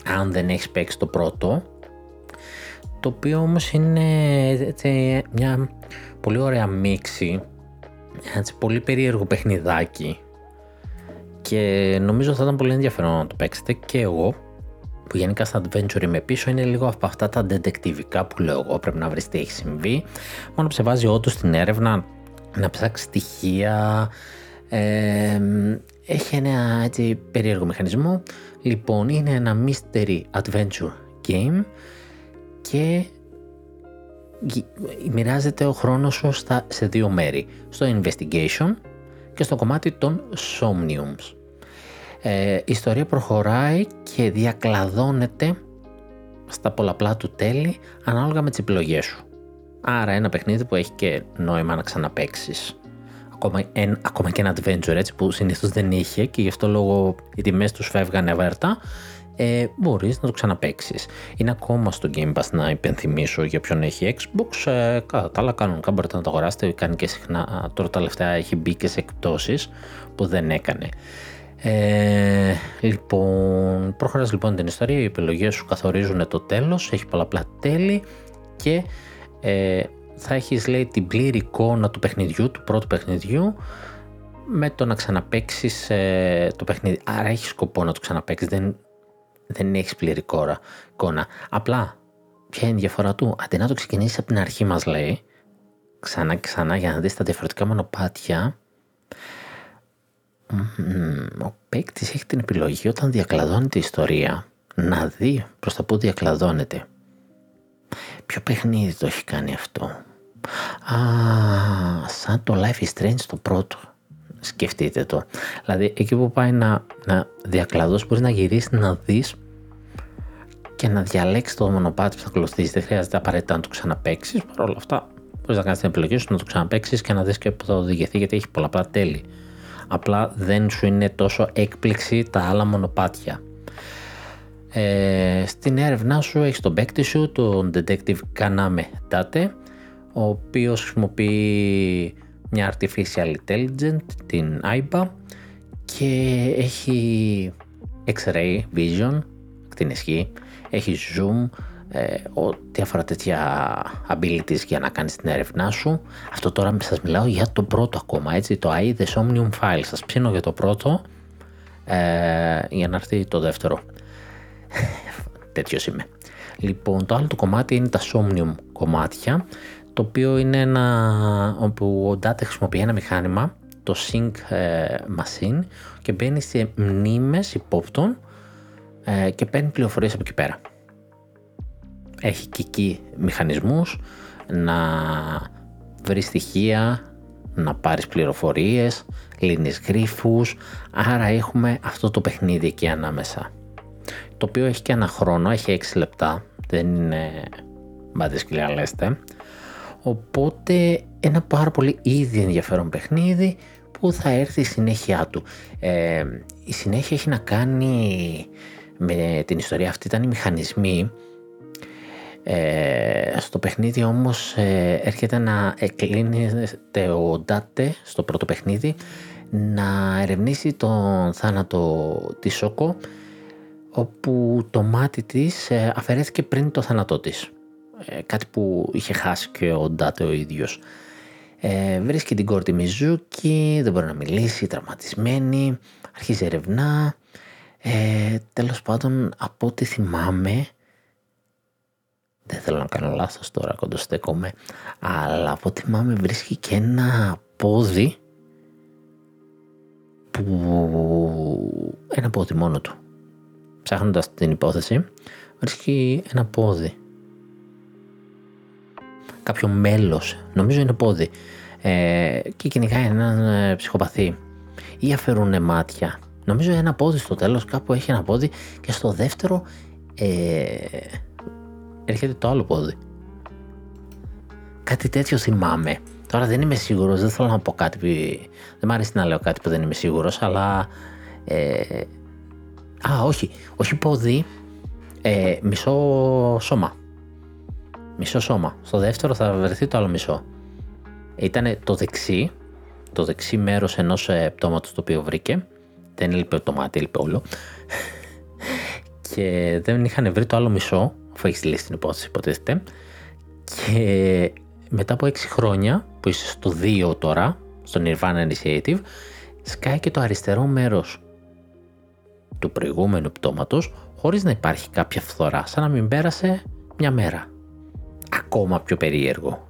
αν δεν έχεις παίξει το πρώτο. Το οποίο όμως είναι μια πολύ ωραία μίξη. Έτσι, πολύ περίεργο παιχνιδάκι και νομίζω θα ήταν πολύ ενδιαφέρον να το παίξετε και εγώ που γενικά στα adventure είμαι πίσω είναι λίγο από αυτά τα detectivικά που λέω εγώ πρέπει να βρεις τι έχει συμβεί μόνο που σε βάζει όντως στην έρευνα να ψάξει στοιχεία ε, έχει ένα έτσι περίεργο μηχανισμό λοιπόν είναι ένα mystery adventure game και μοιράζεται ο χρόνος σου στα, σε δύο μέρη στο investigation και στο κομμάτι των Somniums. Ε, η ιστορία προχωράει και διακλαδώνεται στα πολλαπλά του τέλη ανάλογα με τις επιλογές σου. Άρα ένα παιχνίδι που έχει και νόημα να ξαναπαίξεις. Ακόμα, εν, ακόμα και ένα adventure έτσι που συνήθως δεν είχε και γι' αυτό λόγω οι τιμές τους φεύγανε αβέρτα ε, μπορείς να το ξαναπαίξεις. Είναι ακόμα στο Game Pass να υπενθυμίσω για ποιον έχει Xbox. Ε, κατά τα άλλα κανονικά μπορείτε να το αγοράσετε. Κάνει και συχνά, τώρα τελευταία έχει μπει και σε εκπτώσεις που δεν έκανε. Ε, λοιπόν, προχωράς λοιπόν την ιστορία, οι επιλογές σου καθορίζουν το τέλος, έχει πολλαπλά τέλη και ε, θα έχεις λέει την πλήρη εικόνα του παιχνιδιού, του πρώτου παιχνιδιού με το να ξαναπαίξεις ε, το παιχνίδι. Άρα έχεις σκοπό να το ξαναπαίξεις, δεν δεν έχεις πλήρη κόρα, εικόνα. Απλά, ποια είναι η διαφορά του; Αντί να το ξεκινήσεις από την αρχή, μας λέει, ξανά και ξανά για να δεις τα διαφορετικά μονοπάτια, ο παίκτης έχει την επιλογή όταν διακλαδώνεται η ιστορία να δει προς τα που διακλαδώνεται. Ποιο παιχνίδι το έχει κάνει αυτό; Α, σαν το Life is Strange το πρώτο. Σκεφτείτε το. Δηλαδή εκεί που πάει να, να διακλαδώσει μπορείς να γυρίσεις να δεις και να διαλέξεις το μονοπάτι που θα ακολουθήσεις. Δεν χρειάζεται απαραίτητα να το ξαναπέξει. Παρ' όλα αυτά, μπορείς να κάνεις την επιλογή σου να το ξαναπέξει και να δεις και που θα οδηγηθεί γιατί έχει πολλαπλά τέλη. Απλά δεν σου είναι τόσο έκπληξη τα άλλα μονοπάτια. Ε, στην έρευνά σου έχεις τον παίκτη σου, τον Detective Kaname Tate, ο οποίος χρησιμοποιεί μια Artificial Intelligence, την AIBA, και έχει X-Ray Vision, την ισχύ, έχει Zoom, ε, ό,τι αφορά τέτοια abilities για να κάνεις την έρευνά σου. Αυτό τώρα σας μιλάω για το πρώτο ακόμα, έτσι, το AI The Somnium File. Σας ψήνω για το πρώτο, ε, για να έρθει το δεύτερο. Τέτοιος είμαι. Λοιπόν, το άλλο το κομμάτι είναι τα Somnium κομμάτια, το οποίο είναι ένα, όπου ο Data χρησιμοποιεί ένα μηχάνημα, το Sync ε, Machine, και μπαίνει σε μνήμες υπόπτων ε, και παίρνει πληροφορίες από εκεί πέρα. Έχει και εκεί μηχανισμούς να βρει στοιχεία, να πάρεις πληροφορίες, λύνεις γρίφους, άρα έχουμε αυτό το παιχνίδι εκεί ανάμεσα. Το οποίο έχει και ένα χρόνο, έχει 6 λεπτά, δεν είναι μπάντε λέστε. Οπότε ένα πάρα πολύ ήδη ενδιαφέρον παιχνίδι που θα έρθει η συνέχεια του. Ε, η συνέχεια έχει να κάνει με την ιστορία αυτή, ήταν οι μηχανισμοί. Ε, στο παιχνίδι όμως ε, έρχεται να εκλίνεται ο Ντάτε στο πρώτο παιχνίδι να ερευνήσει τον θάνατο της Σόκο όπου το μάτι της ε, αφαιρέθηκε πριν το θάνατό της. Ε, κάτι που είχε χάσει και ο Ντάτε ο ίδιος. Ε, βρίσκει την κόρτη Μιζούκη, δεν μπορεί να μιλήσει, τραυματισμένη, αρχίζει ερευνά. Ε, τέλος πάντων, από ό,τι θυμάμαι, δεν θέλω να κάνω λάθος τώρα, κοντοστέκομαι, αλλά από ό,τι θυμάμαι βρίσκει και ένα πόδι που... ένα πόδι μόνο του. Ψάχνοντας την υπόθεση, βρίσκει ένα πόδι κάποιο μέλος, νομίζω είναι πόδι, ε, και κυνηγάει έναν ε, ψυχοπαθή. Ή αφαιρούν μάτια. Νομίζω ένα πόδι στο τέλος, κάπου έχει ένα πόδι και στο δεύτερο ε, έρχεται το άλλο πόδι. Κάτι τέτοιο θυμάμαι. Τώρα δεν είμαι σίγουρος, δεν θέλω να πω κάτι που... Δεν μ' αρέσει να λέω κάτι που δεν είμαι σίγουρος, αλλά... Ε, α, όχι. Όχι πόδι, ε, μισό σώμα. Μισό σώμα. Στο δεύτερο θα βρεθεί το άλλο μισό. Ήταν το δεξί, το δεξί μέρος ενός ε, πτώματος το οποίο βρήκε. Δεν έλειπε το μάτι, έλειπε όλο. και δεν είχαν βρει το άλλο μισό, αφού έχεις λύσει την υπόθεση υποτίθεται. Και μετά από 6 χρόνια, που είσαι στο 2 τώρα, στο Nirvana Initiative, σκάει και το αριστερό μέρος του προηγούμενου πτώματος, χωρίς να υπάρχει κάποια φθορά, σαν να μην πέρασε μια μέρα ακόμα πιο περίεργο.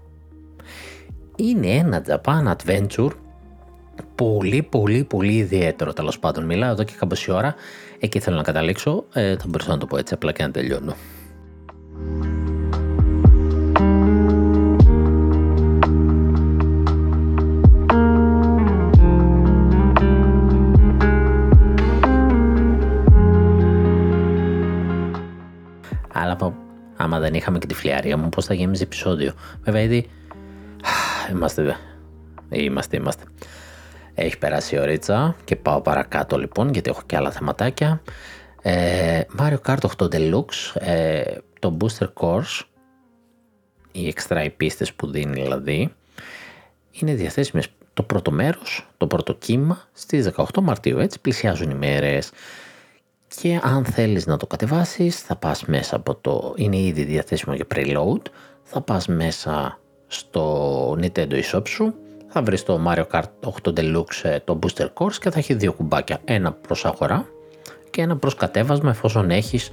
Είναι ένα Japan Adventure πολύ πολύ πολύ ιδιαίτερο τέλος πάντων. Μιλάω εδώ και καμπόση ώρα, εκεί θέλω να καταλήξω, ε, θα μπορούσα να το πω έτσι απλά και να τελειώνω. Δεν είχαμε και τη φλιαρία μου, πώς θα γέμιζε επεισόδιο. Βέβαια, ήδη. Είμαστε. Είμαστε, είμαστε. Έχει περάσει η ωρίτσα και πάω παρακάτω λοιπόν γιατί έχω και άλλα θεματάκια. Ε, Mario Kart 8 Deluxe, ε, το Booster Course, οι extra πίστες που δίνει δηλαδή, είναι διαθέσιμες το πρώτο μέρος, το πρώτο κύμα στις 18 Μαρτίου, έτσι πλησιάζουν οι μέρες και αν θέλεις να το κατεβάσεις θα πας μέσα από το, είναι ήδη διαθέσιμο για preload, θα πας μέσα στο Nintendo eShop σου, θα βρεις το Mario Kart 8 Deluxe ε, το Booster Course και θα έχει δύο κουμπάκια, ένα προς αγορά και ένα προς κατέβασμα εφόσον έχεις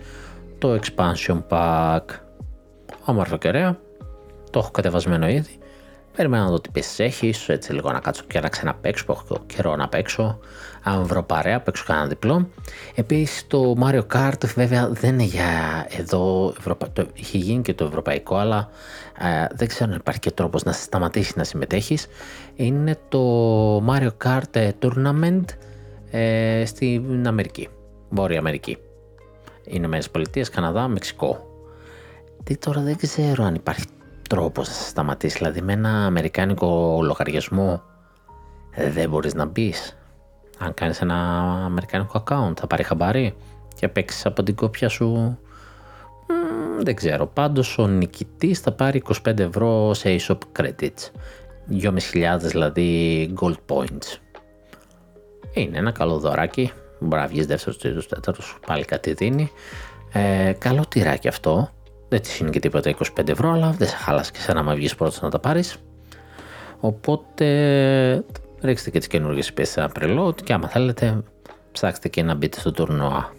το Expansion Pack. Όμορφο και ωραίο, το έχω κατεβασμένο ήδη Περιμένω να δω τι πίσει έχεις, έτσι λίγο να κάτσω και να ξαναπέξω που έχω καιρό να παίξω. Αν βρω παρέα, παίξω κανένα διπλό. Επίσης το Mario Kart βέβαια δεν είναι για εδώ, Ευρωπα... το... είχε γίνει και το ευρωπαϊκό, αλλά ε, δεν ξέρω αν υπάρχει και τρόπος να σταματήσεις να συμμετέχεις. Είναι το Mario Kart Tournament ε, στην Αμερική, Βόρεια Αμερική. Ηνωμένες Πολιτείες, Καναδά, Μεξικό. Τι τώρα δεν ξέρω αν υπάρχει τρόπος να σταματήσεις, δηλαδή με ένα αμερικάνικο λογαριασμό δεν μπορείς να μπεις. Αν κάνεις ένα αμερικάνικο account θα πάρει χαμπάρι και παίξεις από την κόπια σου δεν ξέρω. Πάντως ο νικητής θα πάρει 25 ευρώ σε e-shop credits. 2.500 δηλαδή gold points. Είναι ένα καλό δωράκι. Μπορεί να βγεις δεύτερος, τρίτος, τέταρτος, πάλι κάτι δίνει. Ε, καλό τυράκι αυτό. Δεν της είναι και τίποτα 25 ευρώ, αλλά δεν σε χάλασε και σε να βγεις πρώτος να τα πάρεις. Οπότε ρίξτε και τις καινούργιες πίσει σε ένα preload και άμα θέλετε ψάξτε και να μπείτε στο τουρνουά.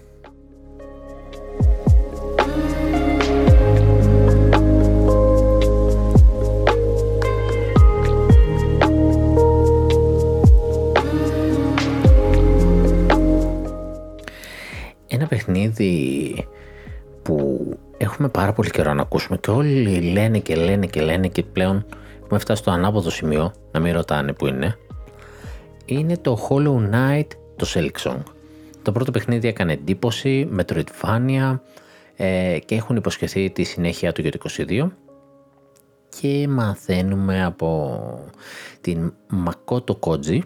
παιχνίδι που έχουμε πάρα πολύ καιρό να ακούσουμε και όλοι λένε και λένε και λένε και πλέον έχουμε φτάσει στο ανάποδο σημείο, να μην ρωτάνε που είναι, είναι το Hollow Knight το Silksong. Το πρώτο παιχνίδι έκανε εντύπωση, Metroidvania ε, και έχουν υποσχεθεί τη συνέχεια του για το 22 και μαθαίνουμε από την Makoto Koji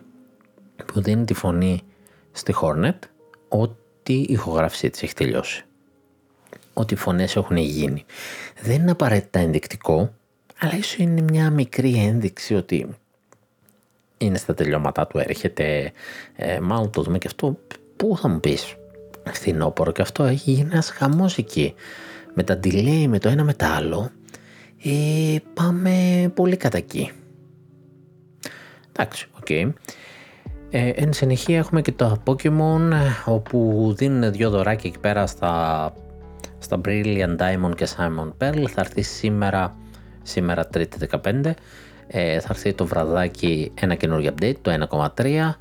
που δίνει τη φωνή στη Hornet ότι ότι η ηχογράφησή της έχει τελειώσει. Ότι οι φωνές έχουν γίνει. Δεν είναι απαραίτητα ενδεικτικό, αλλά ίσως είναι μια μικρή ένδειξη ότι είναι στα τελειώματά του, έρχεται, ε, μάλλον το δούμε και αυτό, πού θα μου πεις, φθινόπορο και αυτό έχει γίνει ένας χαμός εκεί. Με τα delay, με το ένα με το άλλο, ε, πάμε πολύ κατά εκεί. Εντάξει, OK. Okay. Ε, εν συνεχεία έχουμε και το Pokemon όπου δίνουν δύο δωράκια εκεί πέρα στα, στα Brilliant Diamond και Shining Pearl. Θα έρθει σήμερα, σήμερα 3η 15, ε, θα έρθει το βραδάκι ένα καινούργιο update, το 1.3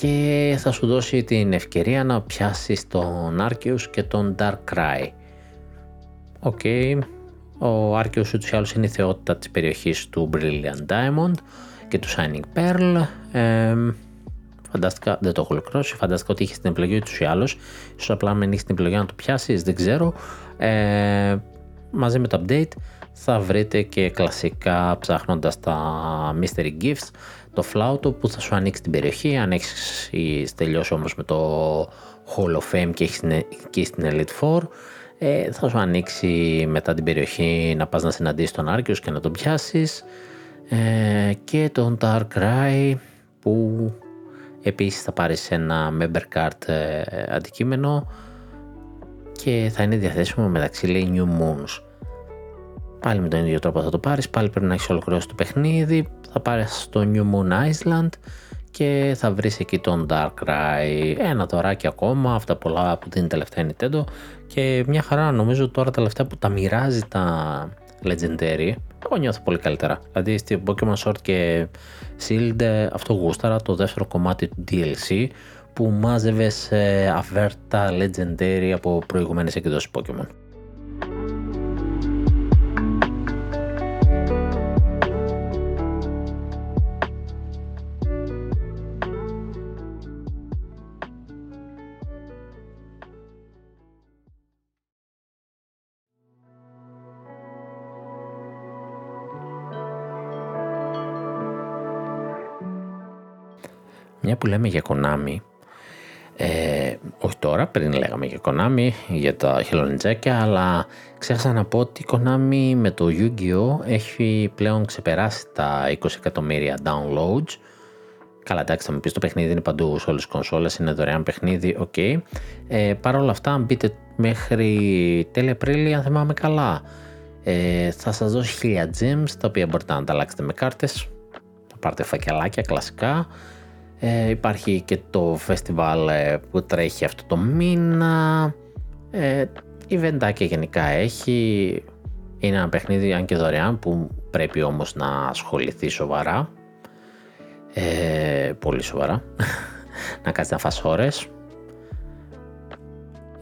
και θα σου δώσει την ευκαιρία να πιάσεις τον Arceus και τον Darkrai. OK, okay. ο Arceus ούτως ή άλλως είναι η θεότητα της περιοχής του Brilliant Diamond και του Shining Pearl. Ε, Φαντάστηκα, δεν το έχω ολοκληρώσει. Φαντάστηκα ότι είχες την επιλογή του ή άλλως. σω απλά μην έχει την επιλογή να το πιάσεις, δεν ξέρω. Ε, μαζί με το update θα βρείτε και κλασικά ψάχνοντας τα mystery gifts το φλάουτο που θα σου ανοίξει την περιοχή. Αν έχεις τελειώσει όμως με το Hall of Fame και έχεις εκεί στην Elite 4, ε, θα σου ανοίξει μετά την περιοχή να πας να συναντήσεις τον Άρκιος και να τον πιάσεις ε, και τον Dark Cry που Επίσης θα πάρεις ένα member card ε, αντικείμενο και θα είναι διαθέσιμο μεταξύ λέει New Moons. Πάλι με τον ίδιο τρόπο θα το πάρεις, πάλι πρέπει να έχεις ολοκληρώσει το παιχνίδι, θα πάρεις το New Moon Island και θα βρεις εκεί τον Dark Rai, ένα δωράκι ακόμα, αυτά πολλά που δίνει τελευταία Nintendo και μια χαρά νομίζω τώρα τελευταία που τα μοιράζει τα Legendary, εγώ νιώθω πολύ καλύτερα. Δηλαδή στη Pokemon Sword και Shield αυτό γούσταρα το δεύτερο κομμάτι του DLC που μάζευες σε αβέρτα Legendary από προηγουμένες εκδόσεις Pokemon. Μια που λέμε για Konami, ε, όχι τώρα, πριν λέγαμε για Konami, για τα χελονιτζάκια, αλλά ξέχασα να πω ότι η Konami με το Yu-Gi-Oh! έχει πλέον ξεπεράσει τα 20 εκατομμύρια downloads. Καλά, εντάξει, θα μου πεις το παιχνίδι είναι παντού σε όλες τις κονσόλες, είναι δωρεάν παιχνίδι, OK. Okay. Ε, Παρ' όλα αυτά, αν μπείτε μέχρι τέλη Απρίλη, αν θυμάμαι καλά, ε, θα σας δώσει 1000 gems τα οποία μπορείτε να ανταλλάξετε με κάρτες. Θα πάρετε φακελάκια κλασικά. Ε, υπάρχει και το festival ε, που τρέχει αυτό το μήνα. Ε, η βεντάκια γενικά έχει. Είναι ένα παιχνίδι αν και δωρεάν που πρέπει όμως να ασχοληθεί σοβαρά. Ε, πολύ σοβαρά. να κάτσει να φας ώρες.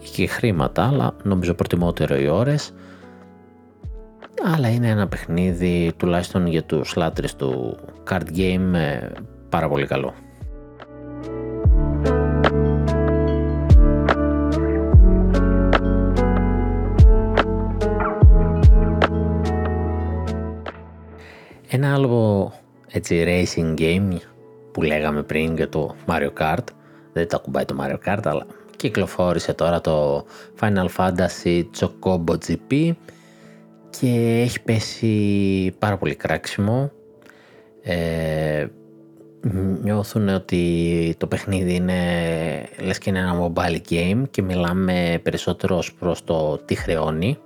Έχει χρήματα αλλά νομίζω προτιμότερο οι ώρες. Αλλά είναι ένα παιχνίδι τουλάχιστον για τους λάτρες του card game ε, πάρα πολύ καλό. Ένα άλλο έτσι racing game που λέγαμε πριν για το Mario Kart, δεν το ακουμπάει το Mario Kart, αλλά κυκλοφόρησε τώρα το Final Fantasy Chocobo GP και έχει πέσει πάρα πολύ κράξιμο. Ε, νιώθουν ότι το παιχνίδι είναι λες και είναι ένα mobile game και μιλάμε περισσότερο προς το τι χρεώνει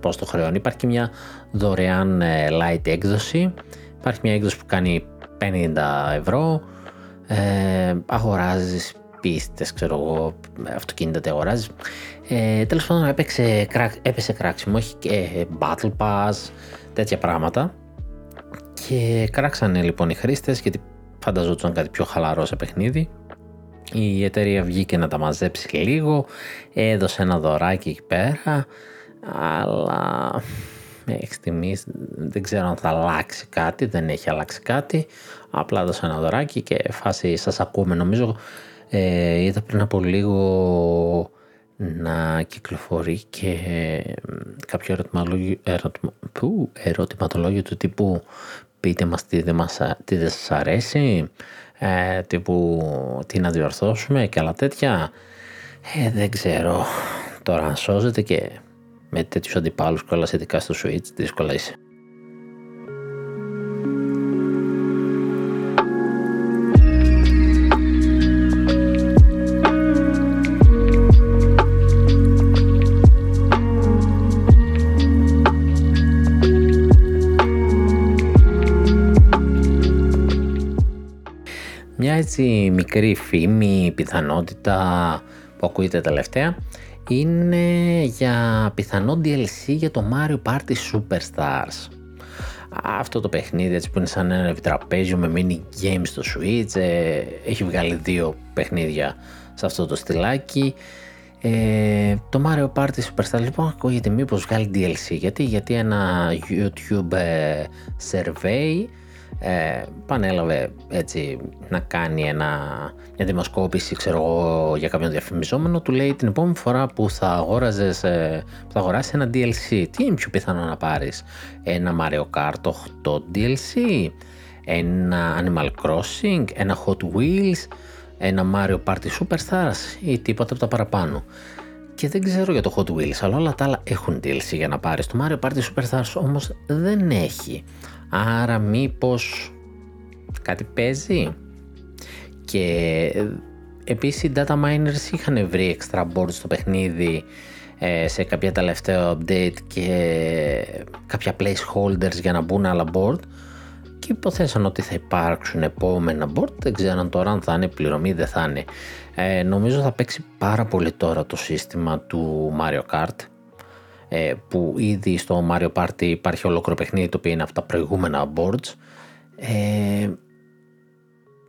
πώς το χρεώνει. Υπάρχει μια δωρεάν ε, light έκδοση. Υπάρχει μια έκδοση που κάνει 50 ευρώ. Ε, αγοράζεις πίστες ξέρω εγώ αυτοκίνητα τι αγοράζεις. Ε, τέλος πάντων έπαιξε, έπεσε κράξιμο. Έχει και battle pass τέτοια πράγματα. Και κράξανε λοιπόν οι χρήστες γιατί φανταζόταν κάτι πιο χαλαρό σε παιχνίδι. Η εταιρεία βγήκε να τα μαζέψει λίγο, έδωσε ένα δωράκι εκεί πέρα, αλλά μέχρι στιγμής δεν ξέρω αν θα αλλάξει κάτι, δεν έχει αλλάξει κάτι. Απλά έδωσε ένα δωράκι και φάση σας ακούμε νομίζω. Ε, είδα πριν από λίγο να κυκλοφορεί και κάποιο ερωτηματολόγιο, ερωτηματολόγιο του τύπου πείτε μας τι δεν, μας, τι δεν σας αρέσει, ε, τύπου τι να διορθώσουμε και άλλα τέτοια. Ε, δεν ξέρω τώρα αν σώζεται και με τέτοιους αντιπάλους κιόλας ειδικά στο Switch δύσκολα είσαι. έτσι μικρή φήμη, πιθανότητα που ακούγεται τελευταία είναι για πιθανό DLC για το Mario Party Superstars. Αυτό το παιχνίδι έτσι που είναι σαν ένα επιτραπέζιο με mini games στο Switch ε, έχει βγάλει δύο παιχνίδια σε αυτό το στυλάκι ε, το Mario Party Superstars λοιπόν ακούγεται μήπως βγάλει DLC γιατί, γιατί ένα YouTube ε, survey ε, πανέλαβε έτσι να κάνει ένα, μια δημοσκόπηση ξέρω εγώ, για κάποιον διαφημιζόμενο. Του λέει την επόμενη φορά που θα, αγόραζες, ε, που θα αγοράσεις ένα DLC τι είναι πιο πιθανό να πάρεις; Ένα Mario Kart 8 DLC ένα Animal Crossing ένα Hot Wheels ένα Mario Party Superstars ή τίποτα από τα παραπάνω. Και δεν ξέρω για το Hot Wheels αλλά όλα τα άλλα έχουν DLC για να πάρεις. Το Mario Party Superstars όμως δεν έχει Άρα μήπως κάτι παίζει. Και επίσης οι data miners είχαν βρει extra boards στο παιχνίδι ε, σε κάποια τελευταία update και κάποια placeholders για να μπουν άλλα board. Και υποθέσαν ότι θα υπάρξουν επόμενα board. Δεν ξέρω τώρα αν θα είναι πληρωμή δεν θα είναι. Ε, νομίζω θα παίξει πάρα πολύ τώρα το σύστημα του Mario Kart. ε, που ήδη στο Mario Party υπάρχει ολόκληρο παιχνίδι το οποίο είναι από τα προηγούμενα boards ε,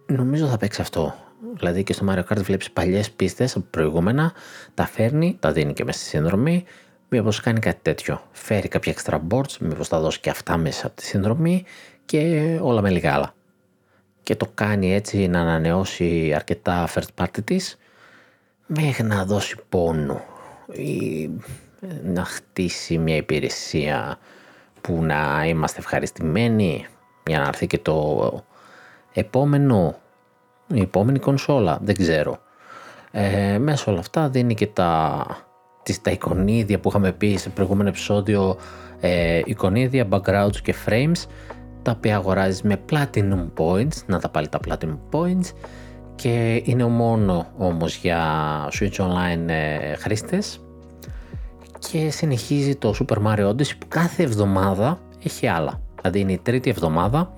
νομίζω θα παίξει αυτό. Δηλαδή και στο Mario Kart βλέπεις παλιές πίστες από προηγούμενα τα φέρνει, τα δίνει και μέσα στη συνδρομή μήπως κάνει κάτι τέτοιο. Φέρει κάποια extra boards, μήπως θα δώσει και αυτά μέσα από τη συνδρομή και όλα με λίγα άλλα. Και το κάνει έτσι να ανανεώσει αρκετά first party της μέχρι να δώσει πόνο να χτίσει μια υπηρεσία που να είμαστε ευχαριστημένοι για να έρθει και το επόμενο, η επόμενη κονσόλα, δεν ξέρω. Ε, μέσα όλα αυτά δίνει και τα, τις, τα εικονίδια που είχαμε πει σε προηγούμενο επεισόδιο, ε, εικονίδια, backgrounds και frames, τα οποία αγοράζεις με platinum points, να τα πάλι τα platinum points και είναι μόνο όμως για Switch Online ε, χρήστες και συνεχίζει το Super Mario Odyssey που κάθε εβδομάδα έχει άλλα. Δηλαδή είναι η τρίτη εβδομάδα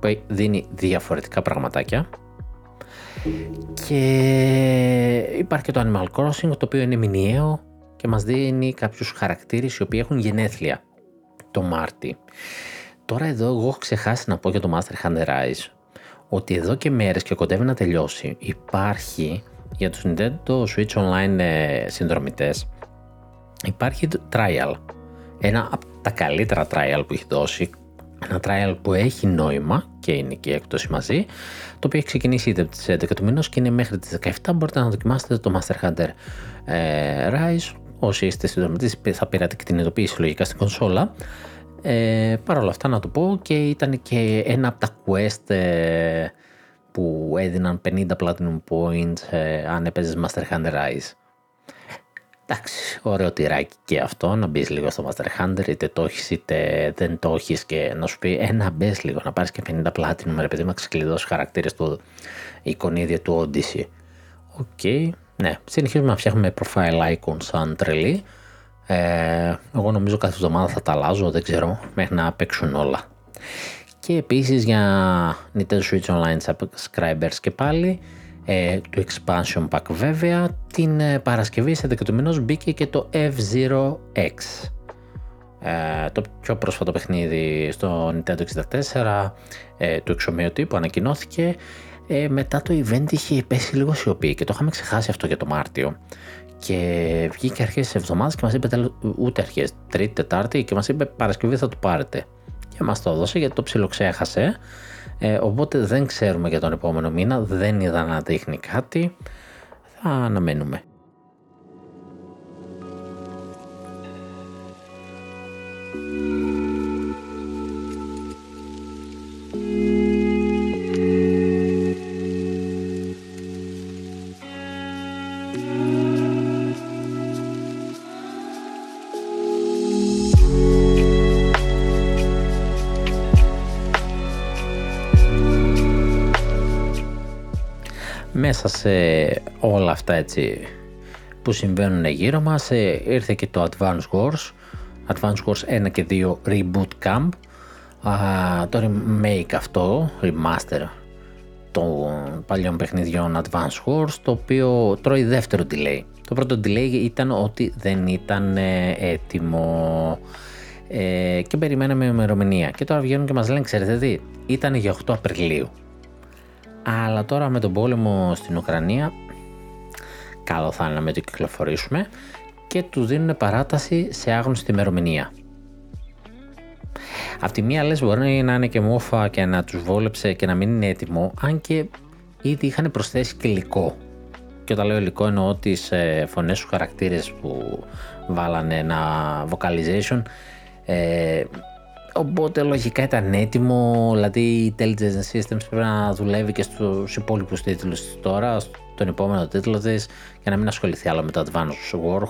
που δίνει διαφορετικά πραγματάκια και υπάρχει και το Animal Crossing το οποίο είναι μηνιαίο και μας δίνει κάποιους χαρακτήρες οι οποίοι έχουν γενέθλια το Μάρτι. Τώρα εδώ εγώ έχω ξεχάσει να πω για το Master Hunter Rise ότι εδώ και μέρες και κοντεύει να τελειώσει υπάρχει για τους Nintendo Switch Online ε, συνδρομητές υπάρχει το trial. Ένα από τα καλύτερα trial που έχει δώσει. Ένα trial που έχει νόημα και είναι και έκπτωση μαζί. Το οποίο έχει ξεκινήσει είτε από τις 11 του μηνός και είναι μέχρι τις 17. Μπορείτε να δοκιμάσετε το Master Hunter ε, Rise. Όσοι είστε συνδρομητές θα πήρατε και την ειδοποίηση λογικά στην κονσόλα. Ε, Παρ' όλα αυτά να το πω και ήταν και ένα από τα quest ε, που έδιναν 50 platinum points ε, αν έπαιζες Monster Hunter Rise. Εντάξει, ωραίο τυράκι και αυτό, να μπεις λίγο στο Monster Hunter, είτε το έχεις είτε δεν το έχεις και να σου πει ένα ε, μπες λίγο, να πάρεις και 50 platinum, ρε παιδί, να ξεκλειδώσεις χαρακτήρες του εικονίδια του Odyssey. OK, okay. ναι, συνεχίζουμε να φτιάχνουμε profile icon σαν τρελοί. Ε, εγώ νομίζω κάθε εβδομάδα θα τα αλλάζω, δεν ξέρω, μέχρι να παίξουν όλα. Και επίσης για Nintendo Switch Online subscribers και πάλι, ε, το expansion pack βέβαια, την ε, Παρασκευή σε 10 μηνός μπήκε και το F-Zero X. Ε, το πιο πρόσφατο παιχνίδι στο Nintendo 64 ε, του εξομοιωτή που ανακοινώθηκε. Ε, μετά το event είχε πέσει λίγο σιωπή και το είχαμε ξεχάσει αυτό για το Μάρτιο. Και βγήκε αρχές της εβδομάδας και μας είπε ούτε αρχές, τρίτη, τετάρτη και μας είπε Παρασκευή θα το πάρετε και μας το έδωσε γιατί το ψιλοξέχασε ε, οπότε δεν ξέρουμε για τον επόμενο μήνα, δεν είδα να δείχνει κάτι. Θα αναμένουμε μέσα σε όλα αυτά έτσι που συμβαίνουν γύρω μας ε, ήρθε και το Advance Wars Advance Wars 1 και 2 Reboot Camp. Α, το remake αυτό, remaster των παλιών παιχνιδιών Advance Wars το οποίο τρώει δεύτερο delay. Το πρώτο delay ήταν ότι δεν ήταν ε, έτοιμο. Ε, και περιμέναμε ημερομηνία. Και τώρα βγαίνουν και μας λένε ξέρετε τι ήταν για 8 Απριλίου αλλά τώρα με τον πόλεμο στην Ουκρανία καλό θα είναι να με το κυκλοφορήσουμε και τους δίνουν παράταση σε άγνωστη ημερομηνία. Απ' τη μία λες μπορεί να είναι και μόφα και να τους βόλεψε και να μην είναι έτοιμο, αν και ήδη είχαν προσθέσει και υλικό. Και όταν λέω υλικό εννοώ τις ε, φωνές σου χαρακτήρες που βάλανε ένα vocalization ε, Οπότε λογικά ήταν έτοιμο, δηλαδή η Intelligence Systems πρέπει να δουλεύει και στους υπόλοιπους τίτλους τώρα, στον επόμενο τίτλο της, για να μην ασχοληθεί άλλο με το Advanced War,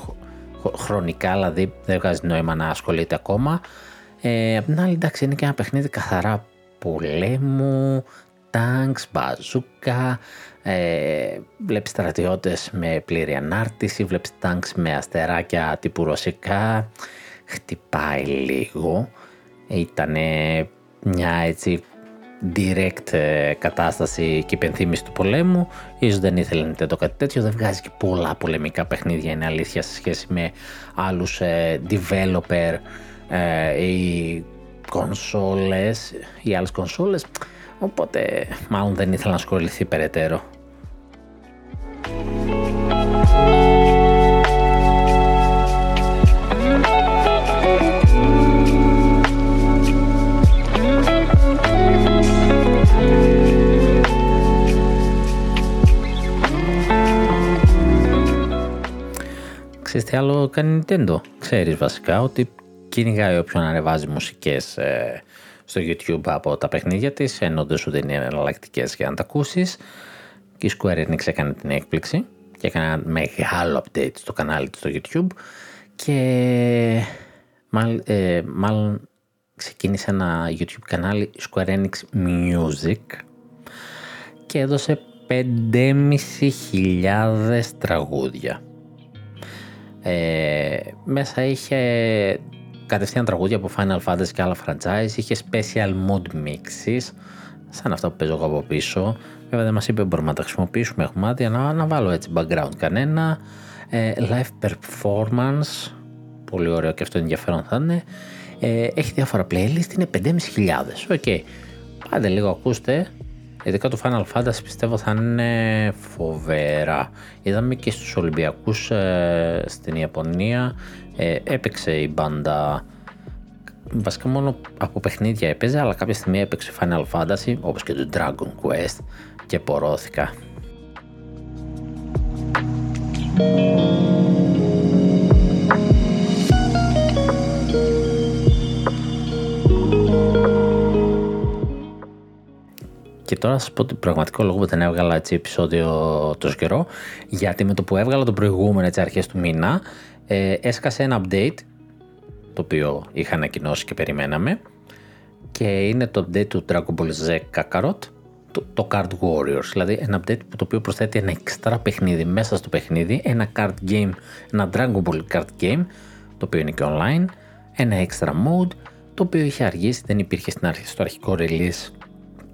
χρονικά δηλαδή δεν βγάζει νόημα να ασχολείται ακόμα. Ε, απ' την άλλη εντάξει είναι και ένα παιχνίδι καθαρά πολέμου, tanks, μπαζούκα, ε, βλέπεις στρατιώτες με πλήρη ανάρτηση, βλέπεις tanks με αστεράκια τύπου ρωσικά, χτυπάει λίγο ήταν μια έτσι direct ε, κατάσταση και υπενθύμηση του πολέμου. Ίσως δεν ήθελε να το κάτι τέτοιο. Δεν βγάζει και πολλά πολεμικά παιχνίδια, είναι αλήθεια, σε σχέση με άλλους ε, developer ε, ή κονσόλες ή άλλες κονσόλες. Οπότε μάλλον δεν ήθελα να ασχοληθεί περαιτέρω. Ξέρεις τι άλλο κάνει Nintendo. Ξέρεις βασικά ότι κυνηγάει όποιον ανεβάζει μουσικές ε, στο YouTube από τα παιχνίδια της, ενώ δεν σου δίνει εναλλακτικές για να τα ακούσεις. Και η Square Enix έκανε την έκπληξη και έκανε ένα μεγάλο update στο κανάλι του στο YouTube και ε, μάλλον ξεκίνησε ένα YouTube κανάλι Square Enix Music και έδωσε 5.500 τραγούδια. Ε, μέσα είχε κατευθείαν τραγούδια από Final Fantasy και άλλα franchise, είχε special mood mixes, σαν αυτά που παίζω εγώ από πίσω. Βέβαια δεν μας είπε μπορούμε να τα χρησιμοποιήσουμε, έχουμε άδεια να, να βάλω έτσι background κανένα. Ε, live performance, πολύ ωραίο και αυτό ενδιαφέρον θα είναι. Ε, έχει διάφορα playlist, είναι 5.500. OK, okay. πάτε λίγο ακούστε, Ειδικά το Final Fantasy πιστεύω θα είναι φοβερά. Είδαμε και στους Ολυμπιακούς ε, στην Ιαπωνία ε, έπαιξε η μπάντα βασικά μόνο από παιχνίδια έπαιζε αλλά κάποια στιγμή έπαιξε Final Fantasy όπως και το Dragon Quest και πορώθηκα. Και τώρα θα σας πω τον πραγματικό λόγο που δεν έβγαλα έτσι επεισόδιο τόσο καιρό. Γιατί με το που έβγαλα το προηγούμενο έτσι αρχές του μήνα, ε, έσκασε ένα update το οποίο είχα ανακοινώσει και περιμέναμε και είναι το update του Dragon Ball Z Kakarot το, το Card Warriors, δηλαδή ένα update το οποίο προσθέτει ένα extra παιχνίδι μέσα στο παιχνίδι, ένα card game, ένα Dragon Ball card game, το οποίο είναι και online, ένα extra mode, το οποίο είχε αργήσει, δεν υπήρχε στην αρχή, στο αρχικό release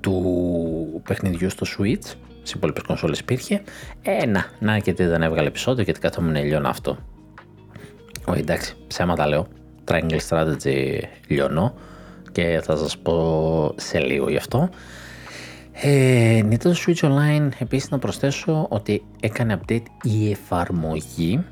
του παιχνιδιού στο Switch, σε υπόλοιπες κονσόλες υπήρχε. Ένα, να και τι δεν έβγαλε επεισόδιο γιατί καθόμουν λιώνω αυτό. Όχι εντάξει, ψέματα λέω. Triangle Strategy λιώνω και θα σας πω σε λίγο γι' αυτό. Ε, Nintendo Switch Online επίσης να προσθέσω ότι έκανε update η εφαρμογή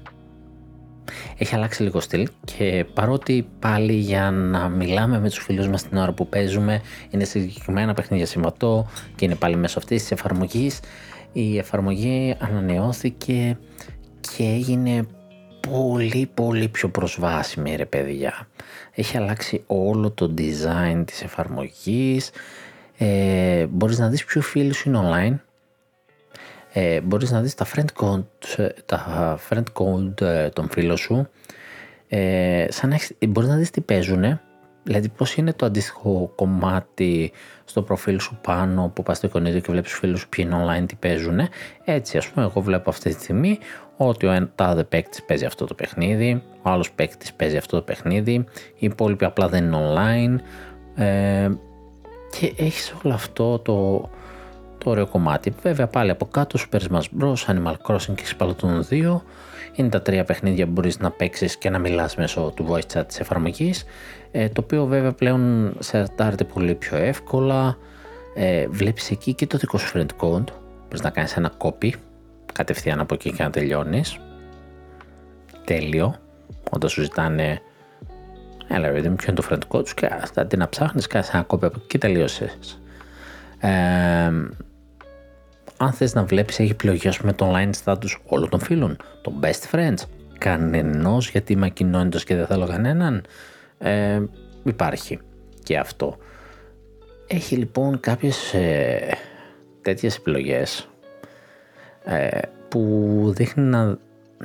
έχει αλλάξει λίγο στυλ και παρότι πάλι για να μιλάμε με τους φίλους μας την ώρα που παίζουμε είναι συγκεκριμένα παιχνίδια συμβατό και είναι πάλι μέσω αυτής της εφαρμογής η εφαρμογή ανανεώθηκε και έγινε πολύ πολύ πιο προσβάσιμη ρε παιδιά. Έχει αλλάξει όλο το design της εφαρμογής. Ε, μπορείς να δεις ποιο φίλοι σου είναι online ε, μπορείς να δεις τα friend code, τα friend code ε, των φίλων σου. Ε, σαν να έχεις, μπορείς να δεις τι παίζουν δηλαδή πώς είναι το αντίστοιχο κομμάτι στο προφίλ σου πάνω που πας στο εικονίδιο και βλέπεις φίλους σου ποιοι είναι online τι παίζουν έτσι ας πούμε εγώ βλέπω αυτή τη στιγμή ότι ο τάδε παίκτης παίζει αυτό το παιχνίδι ο άλλος παίκτης παίζει αυτό το παιχνίδι οι υπόλοιποι απλά δεν είναι online. Ε, και έχεις όλο αυτό το, το ωραίο κομμάτι. Βέβαια πάλι από κάτω Super Smash Bros, Animal Crossing και Splatoon 2 είναι τα τρία παιχνίδια που μπορείς να παίξεις και να μιλάς μέσω του voice chat της εφαρμογής. Ε, το οποίο βέβαια πλέον σε αρτάρεται πολύ πιο εύκολα. Ε, βλέπεις εκεί και το δικό σου friend code. Μπορείς να κάνεις ένα copy κατευθείαν από εκεί και να τελειώνεις. Τέλειο. Όταν σου ζητάνε Έλα ρε ποιο είναι το friend code σου και αντί να ψάχνεις κάνεις ένα copy από εκεί και τελείωσες ε, αν θες να βλέπεις έχει επιλογή με το online status όλων των φίλων, των best friends, κανενός γιατί είμαι ακοινώνητος και δεν θέλω κανέναν, ε, υπάρχει και αυτό. Έχει λοιπόν κάποιες ε, τέτοιες επιλογές ε, που δείχνει να,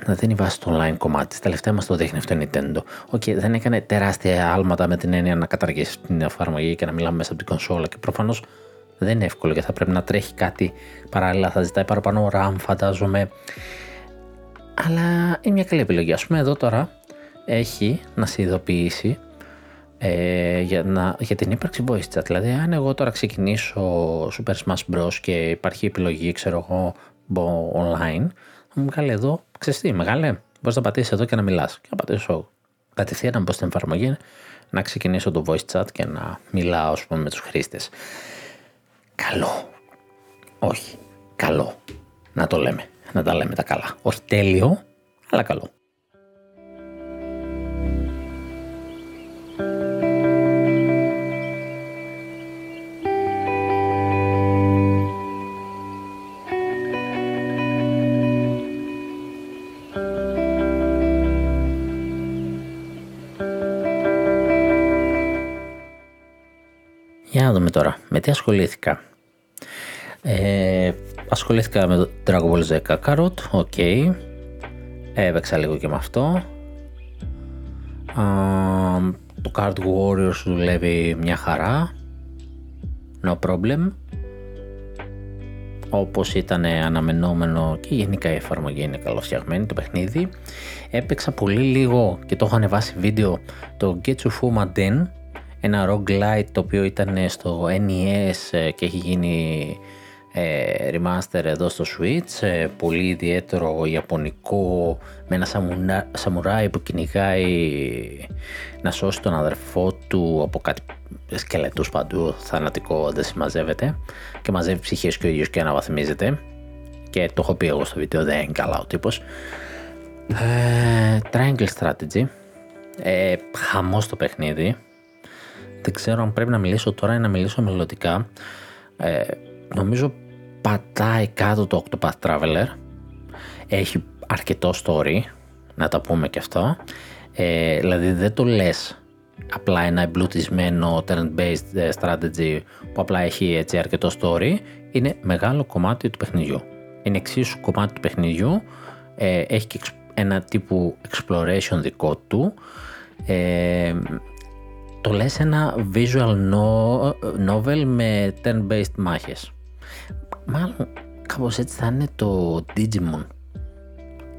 να δίνει βάση στο online κομμάτι. Στα τελευταία μας το δείχνει αυτό η Nintendo. OK, okay, δεν έκανε τεράστια άλματα με την έννοια να καταργήσει την εφαρμογή και να μιλάμε μέσα από την κονσόλα και προφανώς δεν είναι εύκολο γιατί θα πρέπει να τρέχει κάτι παράλληλα, θα ζητάει παραπάνω RAM φαντάζομαι. Αλλά είναι μια καλή επιλογή. Ας πούμε εδώ τώρα έχει να σε ειδοποιήσει ε, για, να, για την ύπαρξη voice chat. Δηλαδή αν εγώ τώρα ξεκινήσω Super Smash Bros και υπάρχει επιλογή ξέρω εγώ online θα μου βγάλει εδώ, ξέρεις τι μεγάλε, μπορείς να πατήσεις εδώ και να μιλάς και να πατήσω κατευθείαν να μπω στην εφαρμογή να ξεκινήσω το voice chat και να μιλάω πούμε, με τους χρήστες. Καλό. Όχι. Καλό. Να το λέμε. Να τα λέμε τα καλά. Όχι τέλειο, αλλά καλό. Για να δούμε τώρα, με τι ασχολήθηκα. Ε, ασχολήθηκα με το Dragon Ball Z Kakarot, OK. Okay. Έπαιξα λίγο και με αυτό. το Card Warriors δουλεύει μια χαρά. No problem. Όπως ήταν αναμενόμενο και γενικά η εφαρμογή είναι καλοφτιαγμένη το παιχνίδι. Έπαιξα πολύ λίγο και το έχω ανεβάσει βίντεο το Getsu Fuma Den ένα roguelite το οποίο ήταν στο NES ε, και έχει γίνει ε, remaster εδώ στο Switch ε, πολύ ιδιαίτερο ιαπωνικό με ένα σαμουνα, σαμουράι που κυνηγάει να σώσει τον αδερφό του από κάτι σκελετούς παντού θανατικό δεν συμμαζεύεται και μαζεύει ψυχές και ο ίδιος και αναβαθμίζεται. Και το έχω πει εγώ στο βίντεο δεν είναι καλά ο τύπος. Ε, Triangle Strategy. Ε, χαμός το παιχνίδι. Δεν ξέρω αν πρέπει να μιλήσω τώρα ή να μιλήσω μελλοντικά. Ε, νομίζω πατάει κάτω το Octopath Traveler. Έχει αρκετό story, να τα πούμε και αυτό. Ε, δηλαδή δεν το λες απλά ένα εμπλουτισμένο turn-based ε, strategy που απλά έχει έτσι αρκετό story, είναι μεγάλο κομμάτι του παιχνιδιού. Είναι εξίσου κομμάτι του παιχνιδιού, ε, έχει και ένα τύπου exploration δικό του, ε, το λες ένα visual novel με turn-based μάχες. Μάλλον κάπως έτσι θα είναι το Digimon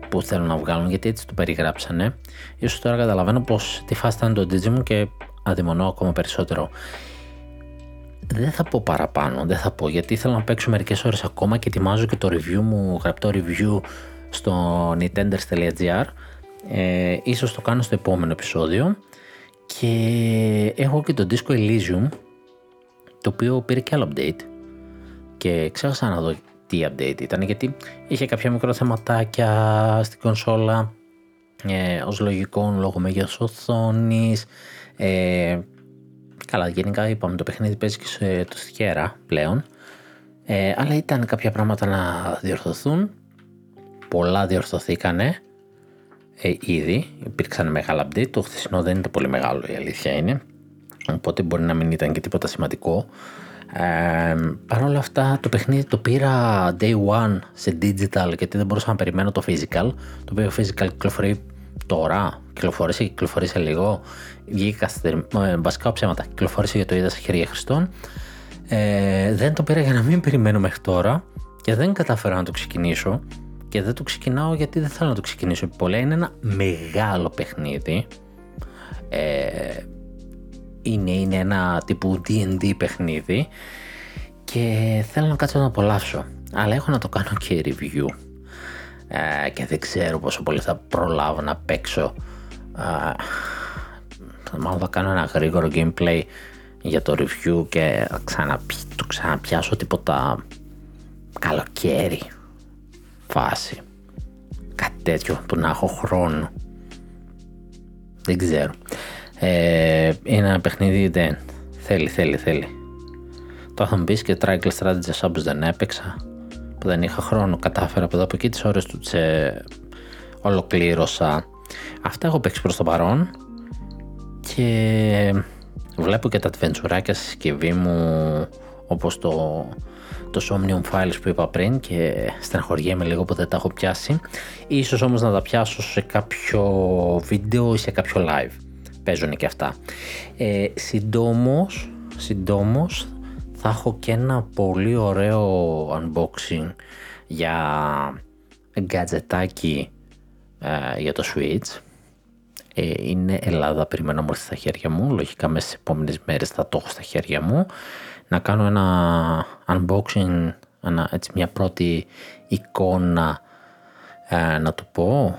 που θέλουν να βγάλουν γιατί έτσι το περιγράψανε. Ίσως τώρα καταλαβαίνω πως τη φάση ήταν το Digimon και αδειμονώ ακόμα περισσότερο. Δεν θα πω παραπάνω, δεν θα πω γιατί ήθελα να παίξω μερικές ώρες ακόμα και ετοιμάζω και το review μου, γραπτό review στο nintenders.gr ε, ίσως το κάνω στο επόμενο επεισόδιο και έχω και το Disco Elysium το οποίο πήρε και άλλο update και ξέχασα να δω τι update ήταν γιατί είχε κάποια μικρό θεματάκια στην κονσόλα ε, ως λογικό λόγω μέγεθος οθόνης ε, καλά γενικά είπαμε το παιχνίδι παίζει και σε το στιέρα πλέον ε, αλλά ήταν κάποια πράγματα να διορθωθούν πολλά διορθωθήκανε ε, ήδη. Υπήρξαν μεγάλα update. Το χθεσινό δεν ήταν πολύ μεγάλο, η αλήθεια είναι. Οπότε μπορεί να μην ήταν και τίποτα σημαντικό. Ε, Παρ' όλα αυτά το παιχνίδι το πήρα day one σε digital γιατί δεν μπορούσα να περιμένω το physical. Το οποίο physical κυκλοφορεί τώρα, κυκλοφόρησε, κυκλοφορήσε λίγο. Βγήκε καθυστερημένο, βασικά ψέματα, κυκλοφόρησε για το είδα σε χέρια Χριστών. Ε, δεν το πήρα για να μην περιμένω μέχρι τώρα και δεν κατάφερα να το ξεκινήσω και δεν το ξεκινάω γιατί δεν θέλω να το ξεκινήσω πολύ. Είναι ένα μεγάλο παιχνίδι. Ε, είναι, είναι ένα τύπου D&D παιχνίδι και θέλω να κάτσω να απολαύσω. Αλλά έχω να το κάνω και review ε, και δεν ξέρω πόσο πολύ θα προλάβω να παίξω. Ε, μάλλον θα κάνω ένα γρήγορο gameplay για το review και θα το ξαναπιάσω τίποτα καλοκαίρι φάση. Κάτι τέτοιο που να έχω χρόνο. Δεν ξέρω. Ε, είναι ένα παιχνίδι δεν. Θέλει, θέλει, θέλει. Το θα μου πεις και Triangle Strategy όπως δεν έπαιξα. Που δεν είχα χρόνο. Κατάφερα από εδώ από εκεί τις ώρες τους τσε ολοκλήρωσα. Αυτά έχω παίξει προς το παρόν. Και βλέπω και τα adventure στη συσκευή μου όπως το το Somnium Files που είπα πριν και στεναχωριέμαι λίγο που δεν τα έχω πιάσει. Ίσως όμως να τα πιάσω σε κάποιο βίντεο ή σε κάποιο live. Παίζουν και αυτά. Ε, συντόμως, συντόμως θα έχω και ένα πολύ ωραίο unboxing για γκατζετάκι ε, για το Switch. Ε, είναι Ελλάδα, περιμένω μου στα χέρια μου. Λογικά μέσα στις επόμενες μέρες θα το έχω στα χέρια μου να κάνω ένα unboxing, ένα, έτσι μια πρώτη εικόνα ε, να το πω,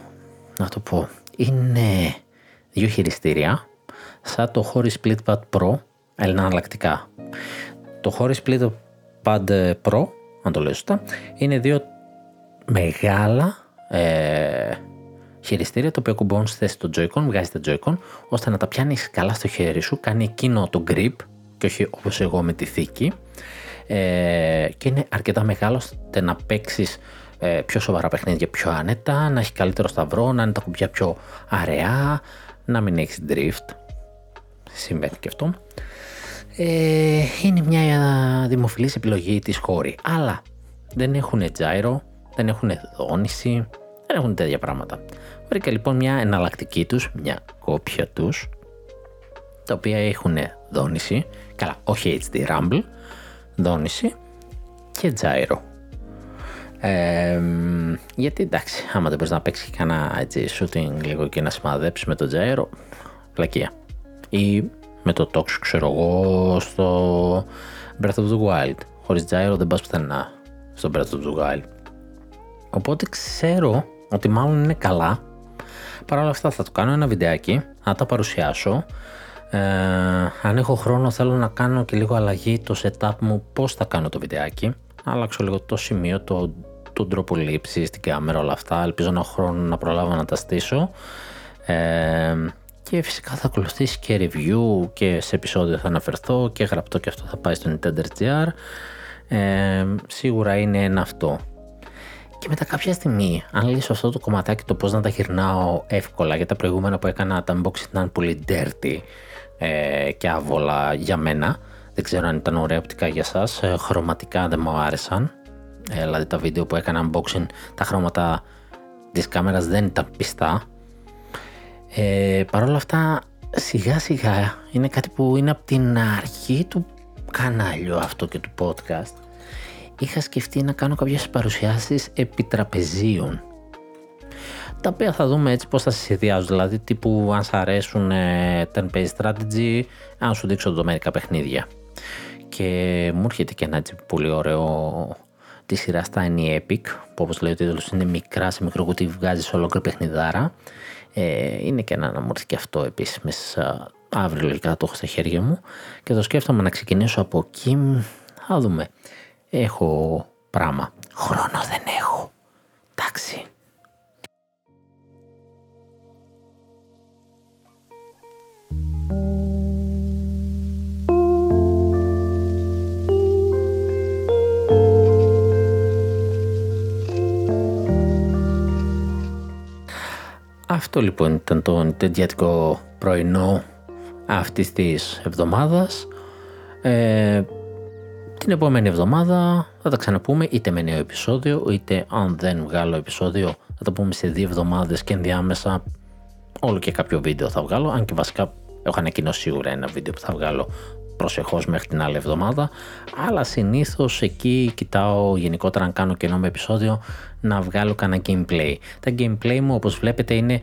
να το πω, είναι δύο χειριστήρια σαν το Hori Split Pro, αλλά εναλλακτικά. Το Hori Split Pro, αν το λέω σωστά, είναι δύο μεγάλα ε, χειριστήρια το οποίο κουμπώνει στη θέση του Joy-Con, βγάζει τα Joy-Con, ώστε να τα πιάνει καλά στο χέρι σου, κάνει εκείνο το grip και όχι όπως εγώ με τη θήκη ε, και είναι αρκετά μεγάλο ώστε να παίξεις ε, πιο σοβαρά παιχνίδια πιο άνετα, να έχει καλύτερο σταυρό, να είναι τα κουμπιά πιο αραιά, να μην έχεις drift. Συμβαίνει και αυτό. Ε, είναι μια δημοφιλής επιλογή της χώρη, αλλά δεν έχουν gyro, δεν έχουν δόνηση, δεν έχουν τέτοια πράγματα. Βρήκα λοιπόν μια εναλλακτική τους, μια κόπια τους, τα οποία έχουν δόνηση, καλά όχι HD Rumble, δόνηση και gyro. Ε, γιατί εντάξει, άμα δεν μπορείς να παίξεις και κανένα έτσι shooting λίγο και να σημαδέψεις με το gyro, πλακία. Ή με το tox, ξέρω εγώ, στο Breath of the Wild. Χωρίς gyro δεν πας πουθενά στο Breath of the Wild. Οπότε ξέρω ότι μάλλον είναι καλά. Παρ' όλα αυτά θα το κάνω ένα βιντεάκι, να τα παρουσιάσω ε, αν έχω χρόνο θέλω να κάνω και λίγο αλλαγή το setup μου πώς θα κάνω το βιντεάκι. Αλλάξω λίγο το σημείο, το, τον τρόπο λήψης, την κάμερα, όλα αυτά. Ελπίζω να έχω χρόνο να προλάβω να τα στήσω. Ε, και φυσικά θα ακολουθήσει και review και σε επεισόδιο θα αναφερθώ και γραπτό και αυτό θα πάει στο Nintendo Ε, σίγουρα είναι ένα αυτό. Και μετά κάποια στιγμή, αν λύσω αυτό το κομματάκι το πώς να τα γυρνάω εύκολα, για τα προηγούμενα που έκανα τα unboxing ήταν πολύ dirty, ε, και άβολα για μένα. Δεν ξέρω αν ήταν ωραία οπτικά για σας. Ε, χρωματικά δεν μου άρεσαν. Ε, δηλαδή τα βίντεο που έκανα unboxing, τα χρώματα της κάμερας δεν ήταν πιστά. Ε, Παρ' όλα αυτά σιγά σιγά είναι κάτι που είναι από την αρχή του κανάλιου αυτό και του podcast. Είχα σκεφτεί να κάνω κάποιες παρουσιάσεις επιτραπεζίων τα οποία θα δούμε έτσι πώς θα συνδυάζουν, δηλαδή τύπου αν σ' αρέσουν ε, turn-based strategy, αν σου δείξω το μερικά παιχνίδια. Και μου έρχεται και ένα έτσι πολύ ωραίο τη σειρά Tiny Epic, που όπως λέει ο τίτλος είναι μικρά σε μικρό κουτί, βγάζεις ολόκληρη παιχνιδάρα. Ε, είναι και ένα να μου έρθει και αυτό επίσης μέσα αύριο λογικά το έχω στα χέρια μου και το σκέφτομαι να ξεκινήσω από εκεί, θα δούμε. Έχω πράγμα. Χρόνο δεν έχω. Εντάξει. Αυτό λοιπόν ήταν το νητεντιατικό πρωινό αυτής της εβδομάδας. Ε, την επόμενη εβδομάδα θα τα ξαναπούμε είτε με νέο επεισόδιο είτε αν δεν βγάλω επεισόδιο θα τα πούμε σε δύο εβδομάδες και ενδιάμεσα όλο και κάποιο βίντεο θα βγάλω αν και βασικά έχω ανακοινώσει σίγουρα ένα βίντεο που θα βγάλω προσεχώς μέχρι την άλλη εβδομάδα αλλά συνήθως εκεί κοιτάω γενικότερα αν κάνω καινό με επεισόδιο να βγάλω κανένα gameplay. Τα gameplay μου όπως βλέπετε είναι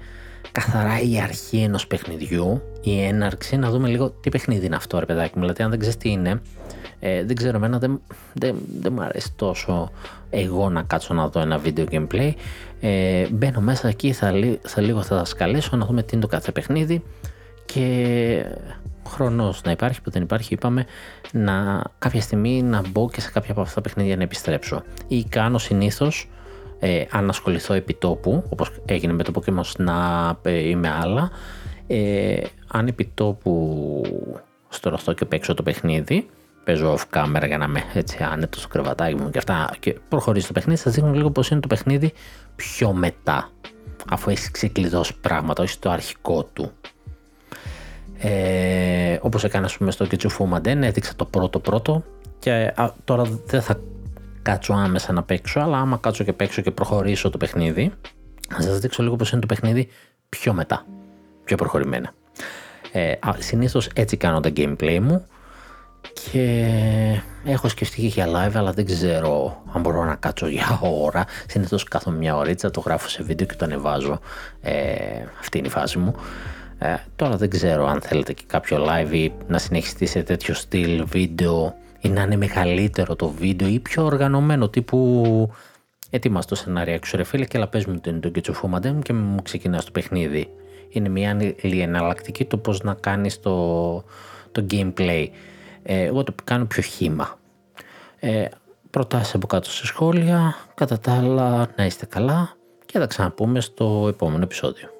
καθαρά η αρχή ενός παιχνιδιού, η έναρξη, να δούμε λίγο τι παιχνίδι είναι αυτό ρε παιδάκι μου, δηλαδή αν δεν ξέρεις τι είναι, ε, δεν ξέρω εμένα, δεν, δεν, δεν μου αρέσει τόσο εγώ να κάτσω να δω ένα βίντεο gameplay, ε, μπαίνω μέσα εκεί, θα, θα λίγο θα σκαλέσω να δούμε τι είναι το κάθε παιχνίδι και χρόνος να υπάρχει που δεν υπάρχει είπαμε να κάποια στιγμή να μπω και σε κάποια από αυτά τα παιχνίδια να επιστρέψω ή κάνω συνήθως ε, αν ασχοληθώ επί τόπου, όπως έγινε με το Pokemon Snap ή με άλλα, ε, αν επί τόπου στρωθώ και παίξω το παιχνίδι, παίζω off camera για να είμαι έτσι άνετος στο κρεβατάκι μου και αυτά και προχωρήσει το παιχνίδι, θα δείχνω λίγο πώς είναι το παιχνίδι πιο μετά, αφού έχει ξεκλειδώσει πράγματα, όχι στο αρχικό του. Ε, όπως έκανα πούμε στο Kichufu Maden, έδειξα το πρώτο πρώτο και τώρα δεν θα κάτσω άμεσα να παίξω, αλλά άμα κάτσω και παίξω και προχωρήσω το παιχνίδι, θα σας δείξω λίγο πώς είναι το παιχνίδι πιο μετά, πιο προχωρημένα. Ε, συνήθως έτσι κάνω τα gameplay μου και έχω σκεφτεί και για live αλλά δεν ξέρω αν μπορώ να κάτσω για ώρα. Συνήθως κάθομαι μια ωρίτσα, το γράφω σε βίντεο και το ανεβάζω. Ε, αυτή είναι η φάση μου. Ε, τώρα δεν ξέρω αν θέλετε και κάποιο live ή να συνεχιστεί σε τέτοιο στυλ βίντεο ή να είναι μεγαλύτερο το βίντεο ή πιο οργανωμένο τύπου ετοιμάς το σενάριο ρε φίλε και αλλά πες μου το είναι το μου και μου ξεκινάς το παιχνίδι. Είναι μια εναλλακτική το πώς να κάνεις το, το gameplay. Ε, εγώ το κάνω πιο χήμα. Ε, προτάσεις από κάτω σε σχόλια, κατά τα άλλα να είστε καλά και θα ξαναπούμε στο επόμενο επεισόδιο.